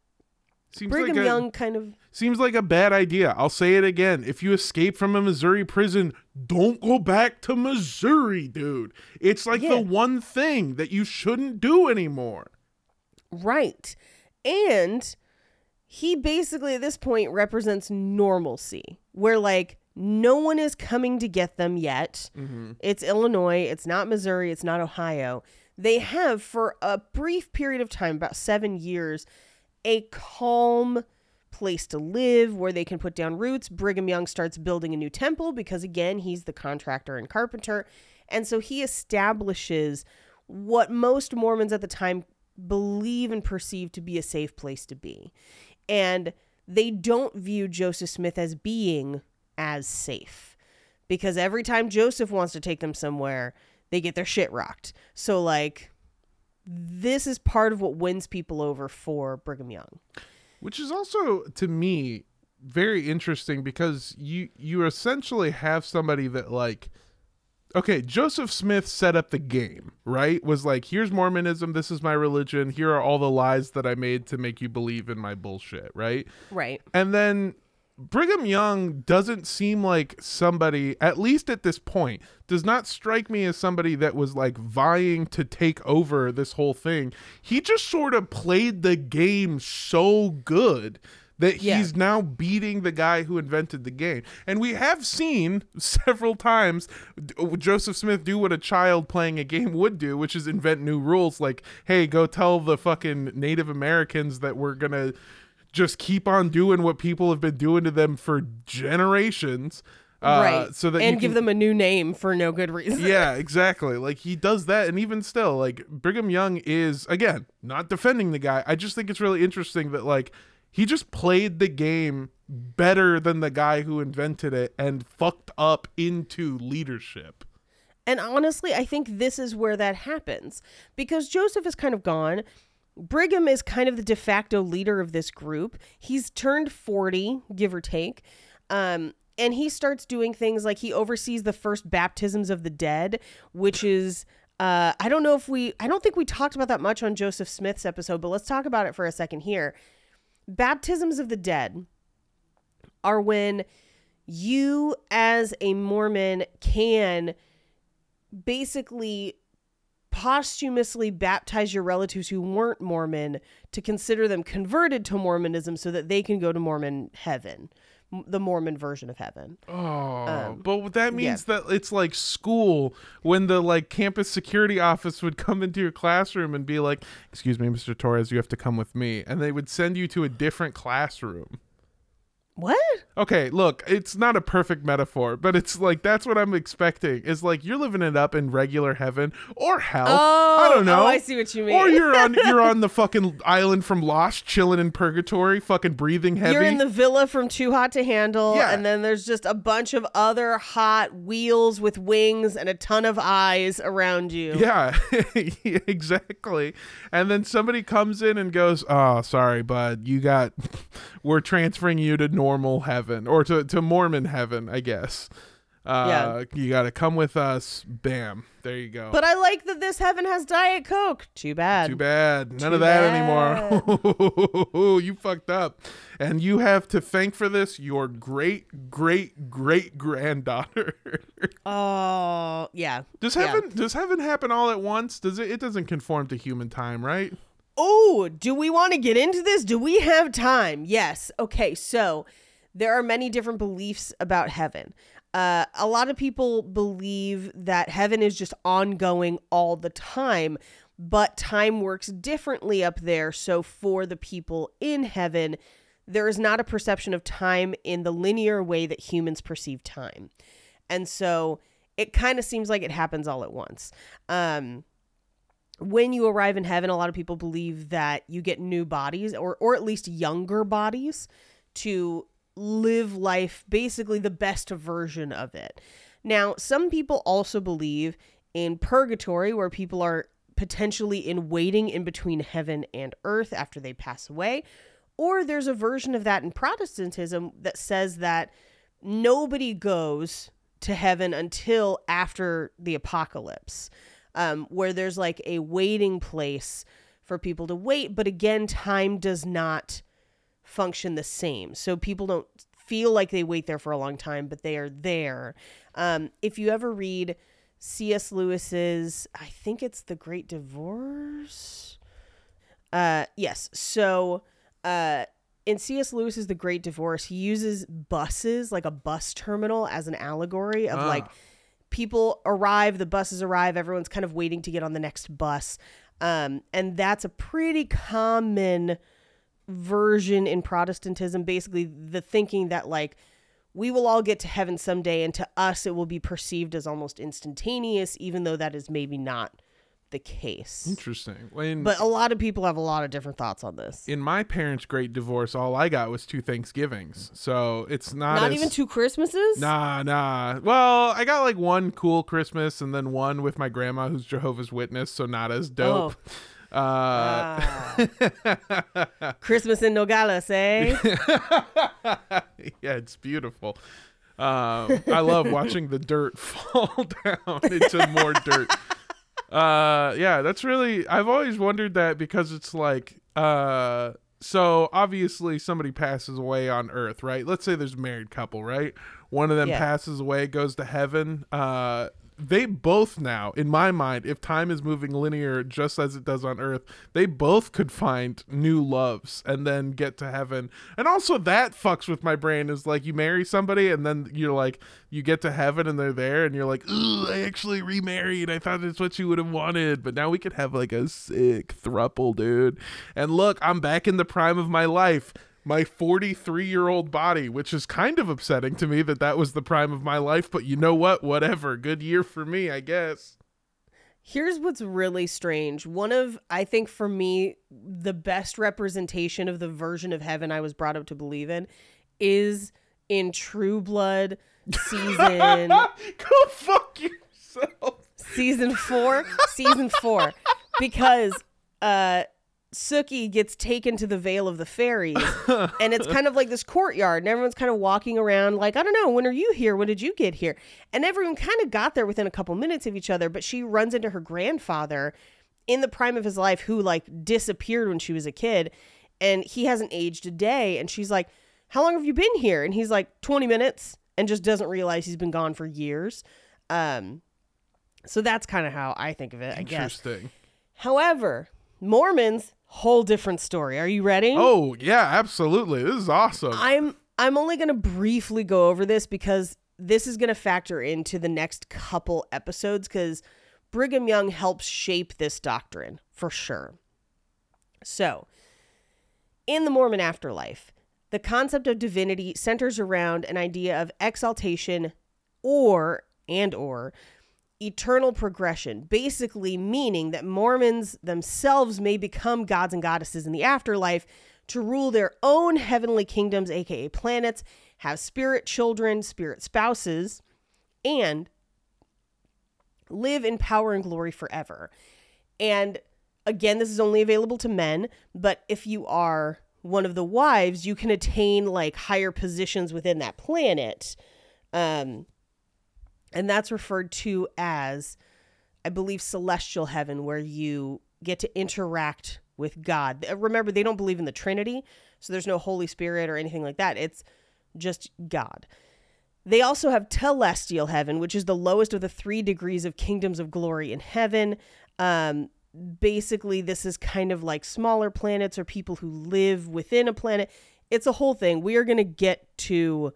Seems Brigham like a, Young kind of Seems like a bad idea. I'll say it again. If you escape from a Missouri prison, don't go back to Missouri, dude. It's like Yeah. the one thing that you shouldn't do anymore. right. And he basically at this point represents normalcy, where like no one is coming to get them yet. Mm-hmm. It's Illinois, it's not Missouri, it's not Ohio. They have for a brief period of time, about seven years, a calm place to live where they can put down roots. Brigham Young starts building a new temple because, again, he's the contractor and carpenter. And so he establishes what most Mormons at the time believe and perceive to be a safe place to be. And they don't view Joseph Smith as being as safe because every time Joseph wants to take them somewhere, they get their shit rocked. So, like, this is part of what wins people over for Brigham Young. which is also to me very interesting because you you essentially have somebody that like okay joseph smith set up the game right was like here's mormonism this is my religion here are all the lies that i made to make you believe in my bullshit right Right. and then Brigham Young doesn't seem like somebody, at least at this point, does not strike me as somebody that was like vying to take over this whole thing. He just sort of played the game so good that Yeah. he's now beating the guy who invented the game. And we have seen several times Joseph Smith do what a child playing a game would do, which is invent new rules like, hey, go tell the fucking Native Americans that we're going to just keep on doing what people have been doing to them for generations. Uh, right. So that you and give can- them a new name for no good reason. yeah, exactly. Like he does that, and even still, like Brigham Young is again not defending the guy. I just think it's really interesting that like he just played the game better than the guy who invented it and fucked up into leadership. And honestly, I think this is where that happens because Joseph is kind of gone. Brigham is kind of the de facto leader of this group. He's turned 40, give or take. Um, and he starts doing things like he oversees the first baptisms of the dead, which is. Uh, I don't know if we, I don't think we talked about that much on Joseph Smith's episode, but let's talk about it for a second here. Baptisms of the dead are when you, as a Mormon, can basically posthumously baptize your relatives who weren't Mormon to consider them converted to Mormonism so that they can go to Mormon heaven, the Mormon version of heaven. Oh, um, but that means that it's like school when the like campus security office would come into your classroom and be like, "Excuse me, Mr. Torres, you have to come with me," and they would send you to a different classroom. What? Okay, look, it's not a perfect metaphor, but it's like that's what I'm expecting. Is like you're living it up in regular heaven or hell. I oh, don't know. Oh, I see what you mean. Or you're on you're on the fucking island from Lost, chilling in purgatory, fucking breathing heavy. You're in the villa from Too Hot to Handle, Yeah. and then there's just a bunch of other hot wheels with wings and a ton of eyes around you. Yeah, exactly. And then somebody comes in and goes, "Oh, sorry, bud, you got. We're transferring you to normal heaven or to to Mormon heaven, I guess. Uh, you got to come with us. Bam, there you go. But I like that this heaven has Diet Coke. Too bad. Too bad. None Too of that anymore. you fucked up. And you have to thank for this your great great great granddaughter. Oh, yeah. does Yeah. heaven does heaven happen all at once? Does it it doesn't conform to human time, right? Oh, do we want to get into this? Do we have time? Yes. Okay, so there are many different beliefs about heaven. Uh, a lot of people believe that heaven is just ongoing all the time, but time works differently up there. So for the people in heaven, there is not a perception of time in the linear way that humans perceive time. And so it kind of seems like it happens all at once. Um, when you arrive in heaven, a lot of people believe that you get new bodies or or at least younger bodies to live life basically the best version of it. Now, some people also believe in purgatory where people are potentially in waiting in between heaven and earth after they pass away. Or there's a version of that in Protestantism that says that nobody goes to heaven until after the apocalypse um, where there's like a waiting place for people to wait. But again, time does not function the same. So people don't feel like they wait there for a long time, but they are there. Um, if you ever read C.S. Lewis's, I think it's The Great Divorce. Uh, yes. So, uh, in C.S. Lewis's The Great Divorce, he uses buses, like a bus terminal, as an allegory of Ah. like people arrive, the buses arrive, everyone's kind of waiting to get on the next bus. Um, and that's a pretty common version in Protestantism. Basically, the thinking that like we will all get to heaven someday, and to us it will be perceived as almost instantaneous, even though that is maybe not the case. Interesting. When But a lot of people have a lot of different thoughts on this. in my parents' great divorce, all I got was two Thanksgivings. So it's not Not as- even two Christmases. Nah, nah. Well, I got like one cool Christmas and then one with my grandma who's Jehovah's Witness, so not as dope. Uh, Ah. Christmas in Nogales, eh? yeah, it's beautiful. Um, I love watching the dirt fall down into more dirt. Uh, yeah, that's really. I've always wondered that because it's like, uh, so obviously somebody passes away on Earth, right? Let's say there's a married couple, right? One of them Yeah. passes away, goes to heaven. Uh, they both now, in my mind, if time is moving linear just as it does on Earth, they both could find new loves and then get to heaven. And also that fucks with my brain is like you marry somebody and then you're like you get to heaven and they're there and you're like, Ooh, I actually remarried. I thought it's what you would have wanted. But now we could have like a sick thruple, dude. And look, I'm back in the prime of my life. My 43 year old body, which is kind of upsetting to me that that was the prime of my life. But you know what? Whatever. Good year for me, I guess. Here's what's really strange. One of, I think for me, the best representation of the version of heaven I was brought up to believe in is in True Blood season Go fuck yourself. season four, season four, because uh, Sookie gets taken to the Vale of the Fairies, and it's kind of like this courtyard, and everyone's kind of walking around, like, I don't know, when are you here? When did you get here? And everyone kind of got there within a couple minutes of each other, but she runs into her grandfather in the prime of his life who like disappeared when she was a kid, and he hasn't aged a day, and she's like, How long have you been here? And he's like, 20 minutes, and just doesn't realize he's been gone for years. Um, so that's kind of how I think of it, I guess. Interesting. However, Mormons, whole different story. Are you ready? Oh, yeah, absolutely. This is awesome. I'm I'm only going to briefly go over this because this is going to factor into the next couple episodes cuz Brigham Young helps shape this doctrine for sure. So, in the Mormon afterlife, the concept of divinity centers around an idea of exaltation or and or eternal progression, basically meaning that Mormons themselves may become gods and goddesses in the afterlife to rule their own heavenly kingdoms, aka planets, have spirit children, spirit spouses, and live in power and glory forever. And again, this is only available to men, but if you are one of the wives, you can attain like higher positions within that planet. Um, and that's referred to as, I believe, celestial heaven, where you get to interact with God. Remember, they don't believe in the Trinity, so there's no Holy Spirit or anything like that. It's just God. They also have telestial heaven, which is the lowest of the three degrees of kingdoms of glory in heaven. Um, basically, this is kind of like smaller planets or people who live within a planet. It's a whole thing. We are going to get to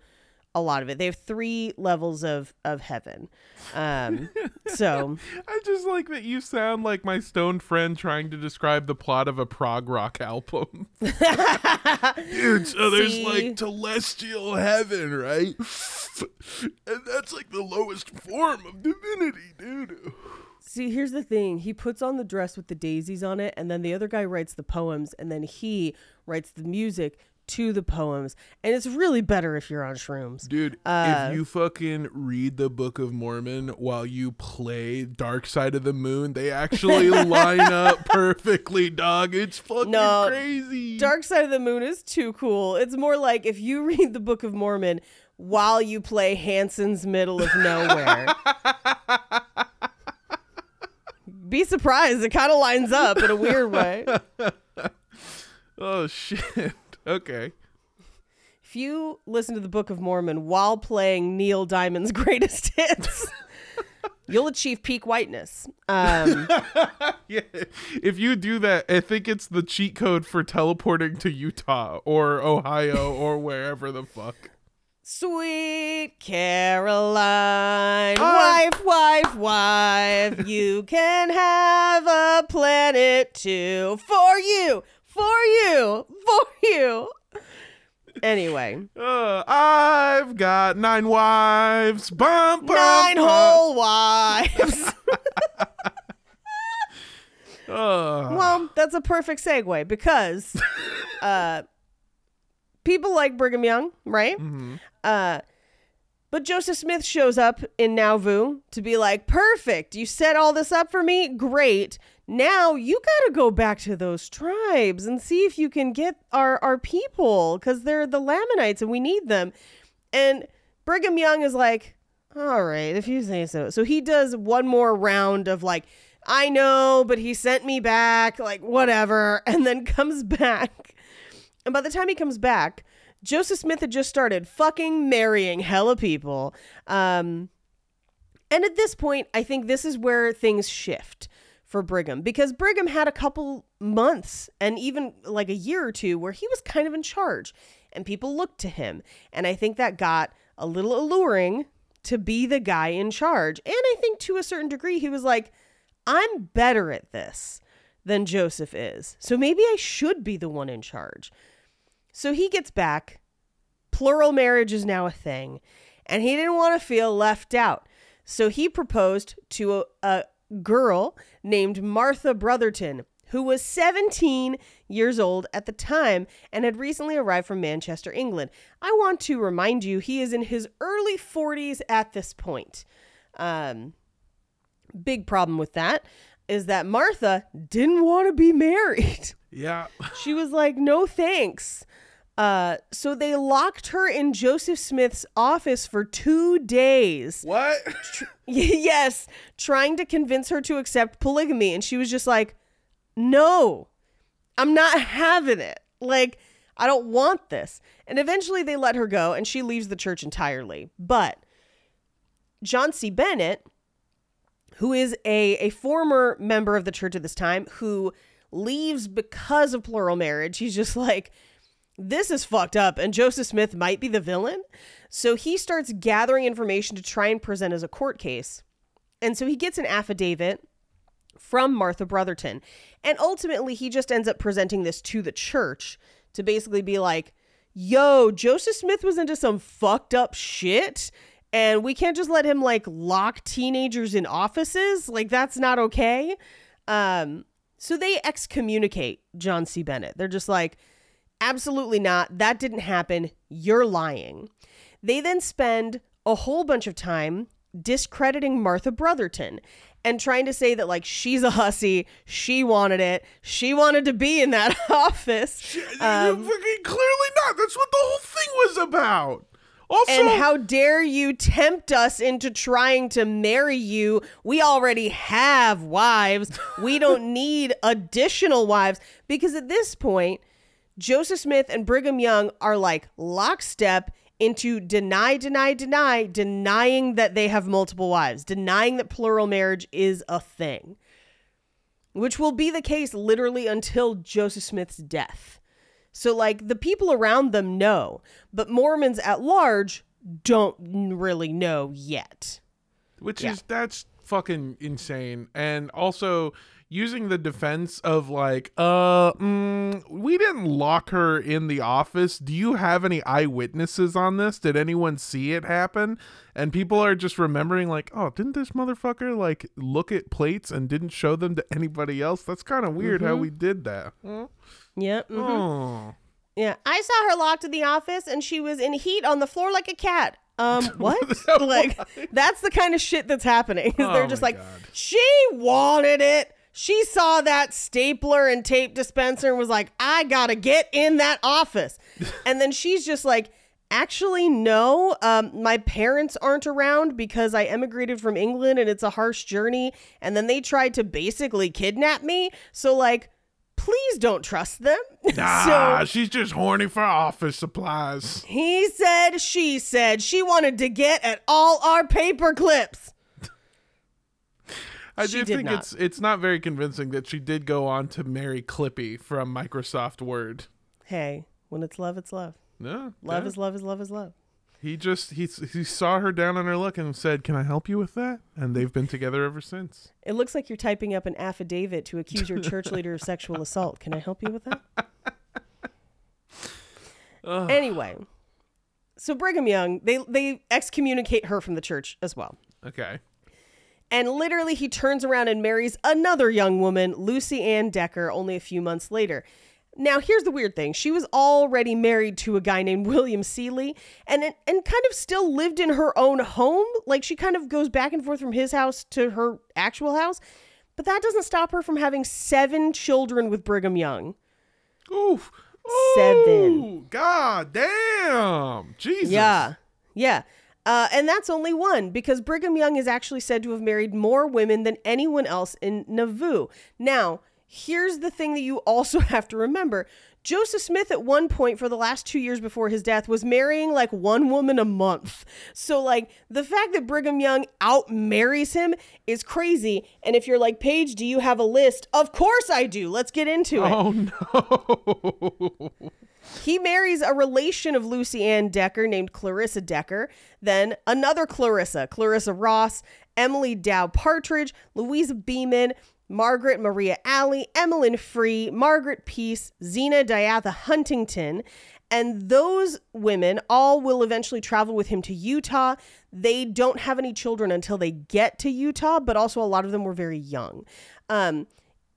a lot of it. They have three levels of of heaven. Um, so I just like that you sound like my stoned friend trying to describe the plot of a prog rock album. Dude, so there's See? like celestial heaven, right? and that's like the lowest form of divinity, dude. See, here's the thing. He puts on the dress with the daisies on it, and then the other guy writes the poems, and then he writes the music to the poems. And it's really better if you're on shrooms. Dude, Uh, if you fucking read the Book of Mormon while you play Dark Side of the Moon, they actually line up perfectly, dog. It's fucking No, crazy. Dark Side of the Moon is too cool. It's more like if you read the Book of Mormon while you play Hanson's Middle of Nowhere. Be surprised. It kind of lines up in a weird way. oh shit. Okay. If you listen to the Book of Mormon while playing Neil Diamond's greatest hits, you'll achieve peak whiteness. Um, Yeah. If you do that, I think it's the cheat code for teleporting to Utah or Ohio or wherever the fuck. Sweet Caroline, Ah. wife, wife, wife, you can have a planet too for you, for you, for you. Anyway, Uh, I've got nine wives. Bum, bum, nine bum. whole wives. Uh, well, that's a perfect segue because uh, people like Brigham Young, right? Uh, but Joseph Smith shows up in Nauvoo to be like, perfect. You set all this up for me. Great. Now you got to go back to those tribes and see if you can get our, our people because they're the Lamanites and we need them. And Brigham Young is like, all right, if you say so. So he does one more round of like, I know, but he sent me back, like, whatever, and then comes back. And by the time he comes back, Joseph Smith had just started fucking marrying hella people. Um, and at this point, I think this is where things shift for Brigham because Brigham had a couple months and even like a year or two where he was kind of in charge and people looked to him. And I think that got a little alluring to be the guy in charge. And I think to a certain degree, he was like, I'm better at this than Joseph is. So maybe I should be the one in charge. So he gets back. Plural marriage is now a thing, and he didn't want to feel left out. So he proposed to a, a girl named Martha Brotherton, who was 17 years old at the time and had recently arrived from Manchester, England. I want to remind you, he is in his early 40s at this point. Um, big problem with that is that Martha didn't want to be married. Yeah. She was like, no thanks. Uh, so they locked her in Joseph Smith's office for two days. What? yes, trying to convince her to accept polygamy. And she was just like, no, I'm not having it. Like, I don't want this. And eventually they let her go and she leaves the church entirely. But John C. Bennett, who is a, a former member of the church at this time, who leaves because of plural marriage, he's just like, this is fucked up and Joseph Smith might be the villain. So he starts gathering information to try and present as a court case. And so he gets an affidavit from Martha Brotherton. And ultimately, he just ends up presenting this to the church to basically be like, yo, Joseph Smith was into some fucked up shit. And we can't just let him like lock teenagers in offices. Like, that's not okay. Um, so they excommunicate John C. Bennett. They're just like, absolutely not. That didn't happen. You're lying. They then spend a whole bunch of time discrediting Martha Brotherton and trying to say that like she's a hussy, she wanted it, she wanted to be in that office, Um, clearly not. That's what the whole thing was about. Also, and how dare you tempt us into trying to marry you? We already have wives. We don't need additional wives because at this point, Joseph Smith and Brigham Young are like lockstep into deny, deny, deny, denying that they have multiple wives, denying that plural marriage is a thing, which will be the case literally until Joseph Smith's death. So, like, the people around them know, but Mormons at large don't really know yet. which Yeah. is that's fucking insane and also using the defense of like uh mm, we didn't lock her in the office do you have any eyewitnesses on this did anyone see it happen and people are just remembering like oh didn't this motherfucker like look at plates and didn't show them to anybody else that's kind of weird how we did that Yeah. mhm. oh Yeah. I saw her locked in the office and she was in heat on the floor like a cat. Um, what? like, that's the kind of shit that's happening. is they're Oh just like, God. she wanted it. She saw that stapler and tape dispenser and was like, I gotta get in that office. and then she's just like, actually, no, um, my parents aren't around because I emigrated from England and it's a harsh journey. And then they tried to basically kidnap me. So, like, please don't trust them. nah so she's just horny for office supplies he said, she said, she wanted to get at all our paper clips. I She do think not. it's it's not very convincing that she did go on to marry Clippy from Microsoft Word. Hey, when it's love, it's love. No, Love yeah. is love is love is love. He just he he saw her down on her luck and said, "Can I help you with that?" And they've been together ever since. It looks like you're typing up an affidavit to accuse your church leader of sexual assault. Can I help you with that? anyway, so Brigham Young, they they excommunicate her from the church as well. Okay. And literally, he turns around and marries another young woman, Lucy Ann Decker, only a few months later. Now, here's the weird thing. She was already married to a guy named William Seeley and, and kind of still lived in her own home. Like, she kind of goes back and forth from his house to her actual house. But that doesn't stop her from having seven children with Brigham Young. Oof. Seven. Ooh, God damn. Jesus. Yeah. Yeah. Uh, and that's only one because Brigham Young is actually said to have married more women than anyone else in Nauvoo. Now, here's the thing that you also have to remember Joseph Smith, at one point for the last two years before his death, was marrying like one woman a month. So, like, the fact that Brigham Young out marries him is crazy. And if you're like, Paige, do you have a list? Of course I do. Let's get into it. Oh no. He marries a relation of Lucy Ann Decker named Clarissa Decker, then another Clarissa, Clarissa Ross, Emily Dow Partridge, Louisa Beeman, Margaret Maria Alley, Emmeline Free, Margaret Peace, Zina Diantha Huntington. And those women all will eventually travel with him to Utah. They don't have any children until they get to Utah, but also a lot of them were very young. Um,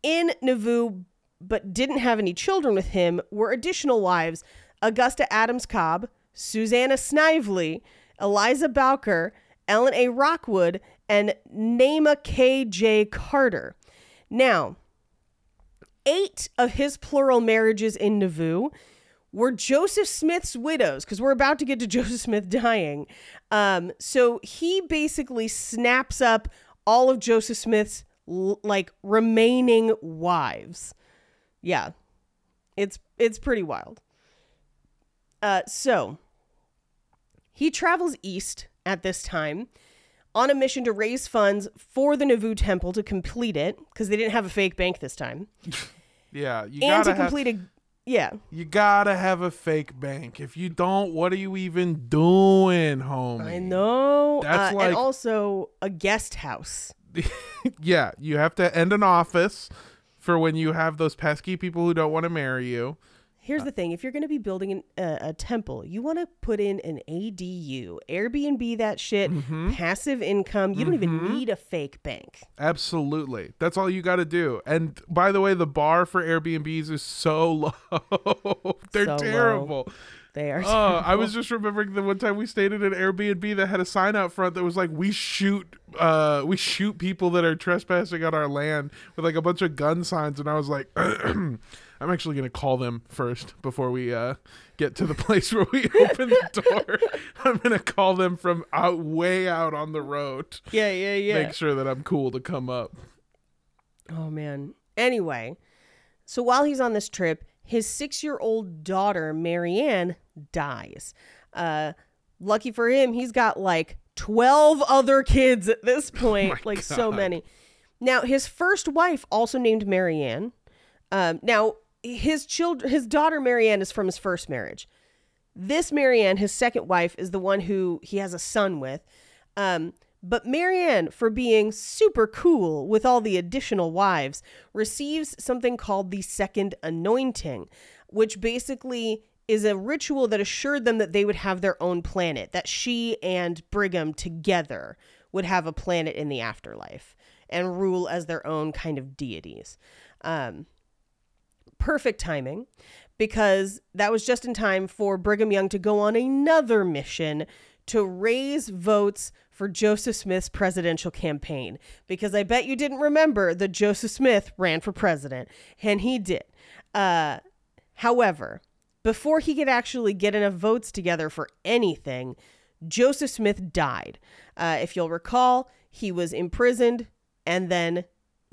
in Nauvoo, but didn't have any children with him, were additional wives Augusta Adams Cobb, Susanna Snively, Eliza Bowker, Ellen A. Rockwood, and Namah K.J. Carter. Now, eight of his plural marriages in Nauvoo were Joseph Smith's widows, because we're about to get to Joseph Smith dying. Um, so he basically snaps up all of Joseph Smith's like remaining wives. Yeah, it's it's pretty wild. Uh, so he travels east at this time on a mission to raise funds for the Nauvoo temple to complete it because they didn't have a fake bank this time, Yeah, you and to have, complete a yeah you gotta have a fake bank. If you don't, what are you even doing, homie? I know. That's uh, like- and also a guest house. yeah, you have to end an office for when you have those pesky people who don't want to marry you. Here's the thing: if you're going to be building an, a, a temple, you want to put in an ADU, Airbnb that shit, Mm-hmm. passive income. You don't even need a fake bank. Absolutely. That's all you got to do. And by the way, the bar for Airbnbs is so low. They're So low. They are. Oh, I was just remembering the one time we stayed at an Airbnb that had a sign out front that was like, "We shoot, uh, we shoot people that are trespassing on our land" with like a bunch of gun signs, and I was like, "I'm actually gonna call them first before we uh get to the place where we open the door. I'm gonna call them from out way out on the road. yeah, yeah, yeah. Make sure that I'm cool to come up." Oh man. Anyway, so while he's on this trip, his six-year-old daughter Mary Ann dies. Uh, lucky for him, he's got like twelve other kids at this point, like so many. Now, his first wife, also named Mary Ann. Um, now, his children, his daughter Mary Ann is from his first marriage. This Mary Ann, his second wife, is the one who he has a son with. Um, but Mary Ann, for being super cool with all the additional wives, receives something called the second anointing, which basically is a ritual that assured them that they would have their own planet, that she and Brigham together would have a planet in the afterlife and rule as their own kind of deities. Um, perfect timing because that was just in time for Brigham Young to go on another mission to raise votes for Joseph Smith's presidential campaign. Because I bet you didn't remember that Joseph Smith ran for president, and he did. Uh, however, before he could actually get enough votes together for anything, Joseph Smith died. Uh, if you'll recall, he was imprisoned and then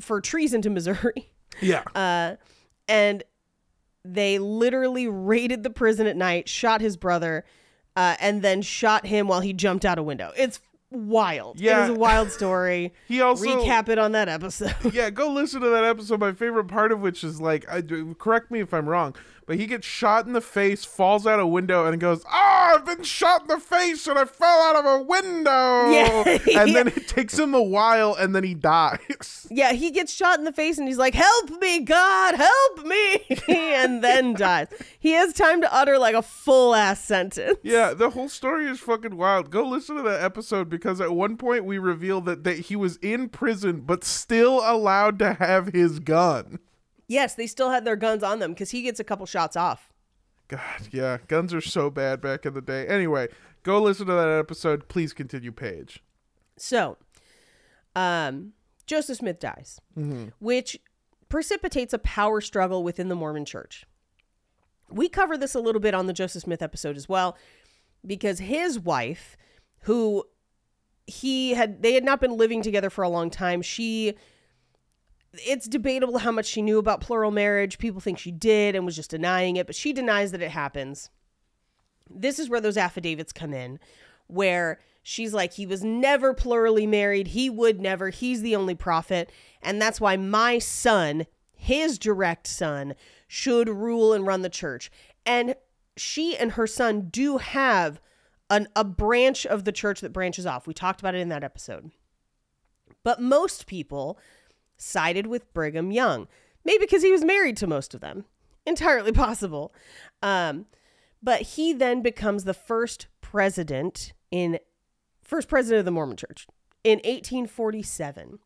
for treason to Missouri. Yeah. Uh, and they literally raided the prison at night, shot his brother, uh, and then shot him while he jumped out a window. It's wild. Yeah. It is a wild story. He also Recap it on that episode. yeah, go listen to that episode. My favorite part of which is like, I, correct me if I'm wrong, but he gets shot in the face, falls out a window, and goes, "Ah, I've been shot in the face, and I fell out of a window." Yeah, and then it takes him a while, and then he dies. yeah, he gets shot in the face and he's like, Help me, God, help me. and then dies. He has time to utter like a full ass sentence. Yeah, the whole story is fucking wild. Go listen to that episode because at one point we reveal that, that he was in prison but still allowed to have his gun. Yes, they still had their guns on them because he gets a couple shots off. God, yeah, guns are so bad back in the day. Anyway, go listen to that episode. Please continue, Paige. So, um, Joseph Smith dies, which precipitates a power struggle within the Mormon church. We cover this a little bit on the Joseph Smith episode as well, because his wife, who he had, they had not been living together for a long time. She, it's debatable how much she knew about plural marriage. People think she did and was just denying it, but she denies that it happens. This is where those affidavits come in, where she's like, he was never plurally married. He would never. He's the only prophet. And that's why my son, his direct son, should rule and run the church. And she and her son do have an, a branch of the church that branches off. We talked about it in that episode. But most people sided with Brigham Young. Maybe because he was married to most of them. Entirely possible. Um, but he then becomes the first president in first president of the Mormon Church in 1847,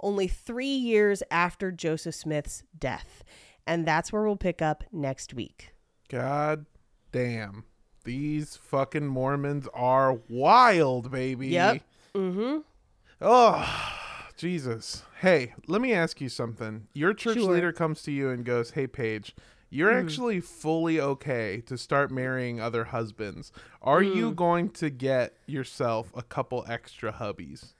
only three years after Joseph Smith's death. And that's where we'll pick up next week. God damn. These fucking Mormons are wild, baby. Yep. Mm-hmm. Oh, Jesus. Hey, let me ask you something. Your church Sure. leader comes to you and goes, Hey, Paige, you're actually fully okay to start marrying other husbands. Are you going to get yourself a couple extra hubbies?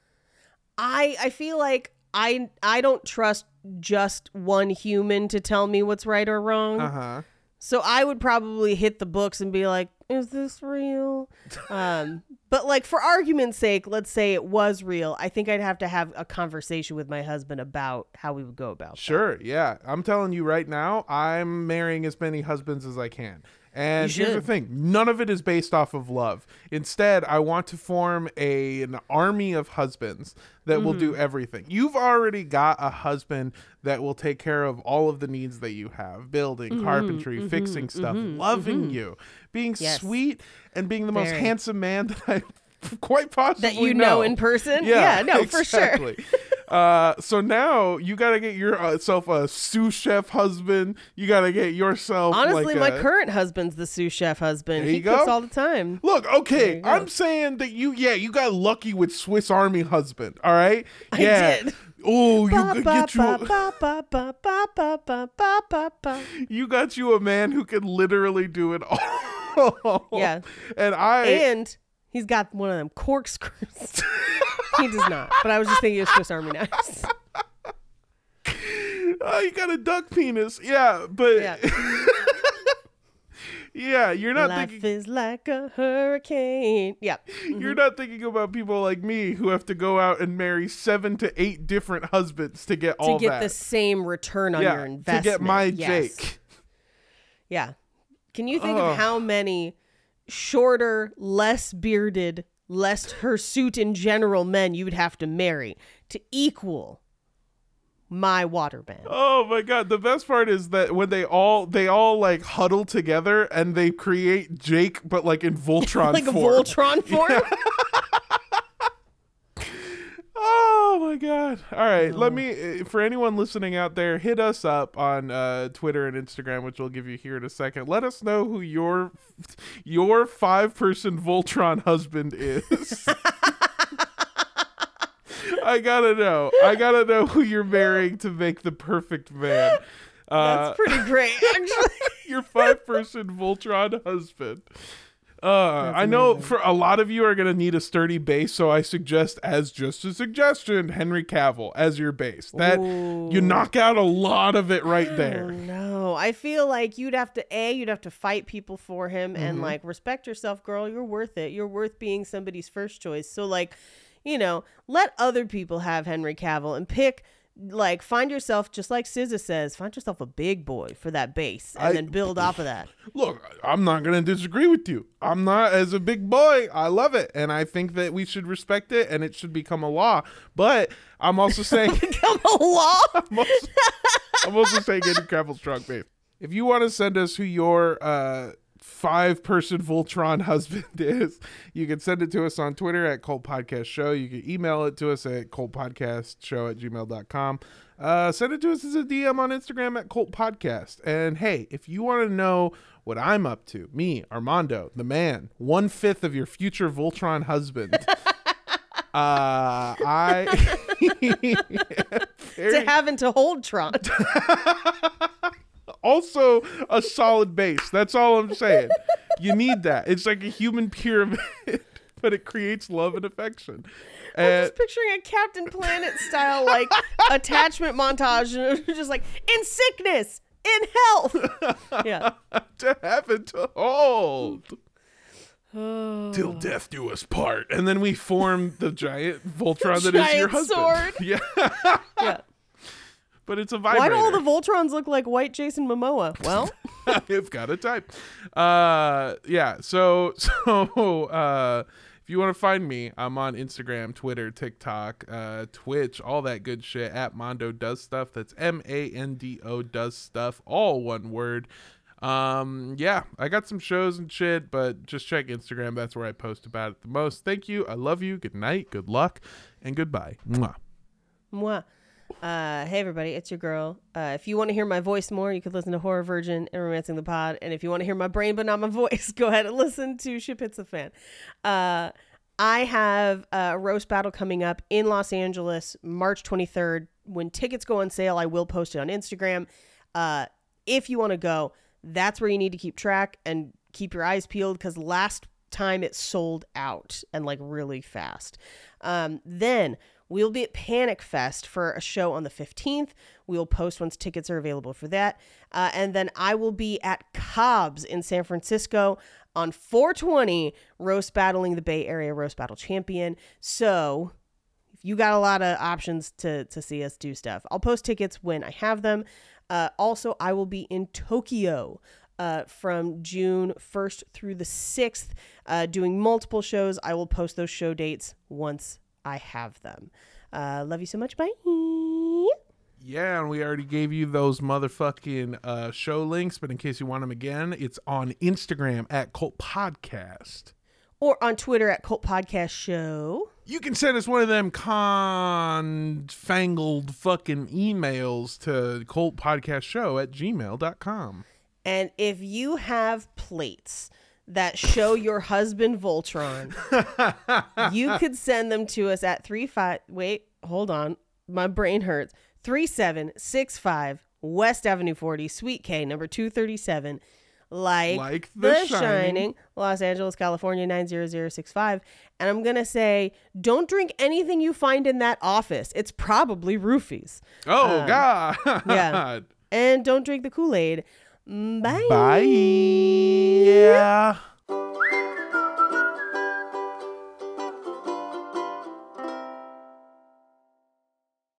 I I feel like I I don't trust just one human to tell me what's right or wrong. Uh huh. So I would probably hit the books and be like, "Is this real?" um, but like for argument's sake, let's say it was real. I think I'd have to have a conversation with my husband about how we would go about. that. Sure, yeah. I'm telling you right now, I'm marrying as many husbands as I can. And here's the thing none of it is based off of love. Instead, I want to form a, an army of husbands that will Mm-hmm. do everything. You've already got a husband that will take care of all of the needs that you have building, Mm-hmm, carpentry, fixing stuff, loving you, being yes. sweet and being the Very. most handsome man that I quite possibly that you know, know in person. Yeah, yeah no, exactly. for sure. uh, so now you gotta get yourself a sous chef husband. You gotta get yourself. Honestly, like my a... current husband's the sous chef husband. he cooks all the time. Look, okay, I'm saying that you, yeah, you got lucky with Swiss Army husband. All right, yeah. Oh, you get you. You got you a man who can literally do it all. Yeah. and I, And he's got one of them corkscrews. he does not. But I was just thinking of Swiss Army knives. oh, you got a duck penis. Yeah, but Yeah. yeah, you're not Life thinking. is like a hurricane. Yeah. Mm-hmm. You're not thinking about people like me who have to go out and marry seven to eight different husbands to get To all get that. the same return on yeah, your to investment. get my Yes. Jake. Yeah. Can you think Ugh. of how many shorter, less bearded, less hirsute in general men you would have to marry to equal my waterband? Oh my god! The best part is that when they all they all like huddle together and they create Jake, but like in Voltron like a form. Voltron form? Oh my god! All right, let me. uh, For anyone listening out there, hit us up on uh, Twitter and Instagram, which we'll give you here in a second. Let us know who your your five person Voltron husband is. I gotta know. I gotta know who you're marrying to make the perfect man. Uh, That's pretty great, actually. your five person Voltron husband. Uh, I know for a lot of you are gonna need a sturdy base, so I suggest, as just a suggestion, Henry Cavill as your base. That you knock out a lot of it right there. no. I feel like you'd have to A, you'd have to fight people for him and Mm-hmm. like respect yourself, girl. You're worth it. You're worth being somebody's first choice. So like, you know, let other people have Henry Cavill and pick like find yourself just like SZA says, find yourself a big boy for that base and I- then build off of that. Look, I'm not gonna disagree with you. I'm not as a big boy. I love it, and I think that we should respect it, and it should become a law. But I'm also saying. Come along. I'm also, I'm also saying Henry Cavill strong base. If you want to send us who your uh, five person Voltron husband is, you can send it to us on Twitter at Cult Podcast Show. You can email it to us at cultpodcastshow at gmail.com. Uh, send it to us as a DM on Instagram at Cult Podcast. And hey, if you want to know what I'm up to, me, Armando, the man, one fifth of your future Voltron husband. Uh, I to having to hold Tron. Also a solid base. That's all I'm saying. You need that. It's like a human pyramid, but it creates love and affection. I'm And just picturing a Captain Planet style like attachment montage, and just like in sickness, in health. Yeah. to have it to hold. Till death do us part. And then we form the giant Voltron that is your Giant husband. sword. Yeah. Yeah. But it's a vibe. Why do all the Voltrons look like white Jason Momoa? Well, I've got a type. Uh, yeah. So so uh, if you want to find me, I'm on Instagram, Twitter, TikTok, uh, Twitch, all that good shit at Mando Does Stuff. That's M A N D O Does Stuff, all one word. Um, yeah, I got some shows and shit, but just check Instagram. That's where I post about it the most. Thank you. I love you. Good night. Good luck. And goodbye. Mwah. Mwah. Uh, hey everybody, it's your girl. Uh, if you want to hear my voice more, you could listen to Horror Virgin and Romancing the Pod. And if you want to hear my brain but not my voice, go ahead and listen to Ship Hits the Fan. Uh, I have a roast battle coming up in Los Angeles, March 23rd. When tickets go on sale, I will post it on Instagram. Uh, if you want to go, that's where you need to keep track and keep your eyes peeled because last time it sold out and like really fast. Um, then we'll be at Panic Fest for a show on the 15th. We will post once tickets are available for that. Uh, and then I will be at Cobb's in San Francisco on 420, roast battling the Bay Area Roast Battle Champion. So if you got a lot of options to to see us do stuff. I'll post tickets when I have them. Uh, also, I will be in Tokyo uh, from June 1st through the 6th, uh, doing multiple shows. I will post those show dates once I have them. Uh, love you so much. Bye. Yeah, and we already gave you those motherfucking uh, show links, but in case you want them again, it's on Instagram at Cult Podcast. Or on Twitter at Cult Podcast Show. You can send us one of them confangled fucking emails to cultpodcastshow at gmail.com. And if you have plates that show your husband Voltron, you could send them to us at three five. Wait, hold on, my brain hurts. Three seven six five West Avenue forty, Suite K, number two thirty seven. Like, Like The, The Shining. Shining. Los Angeles, California, 90065. And I'm going to say, don't drink anything you find in that office. It's probably roofies. Oh, Um, God. yeah. And don't drink the Kool Aid. Mm, bye. Bye.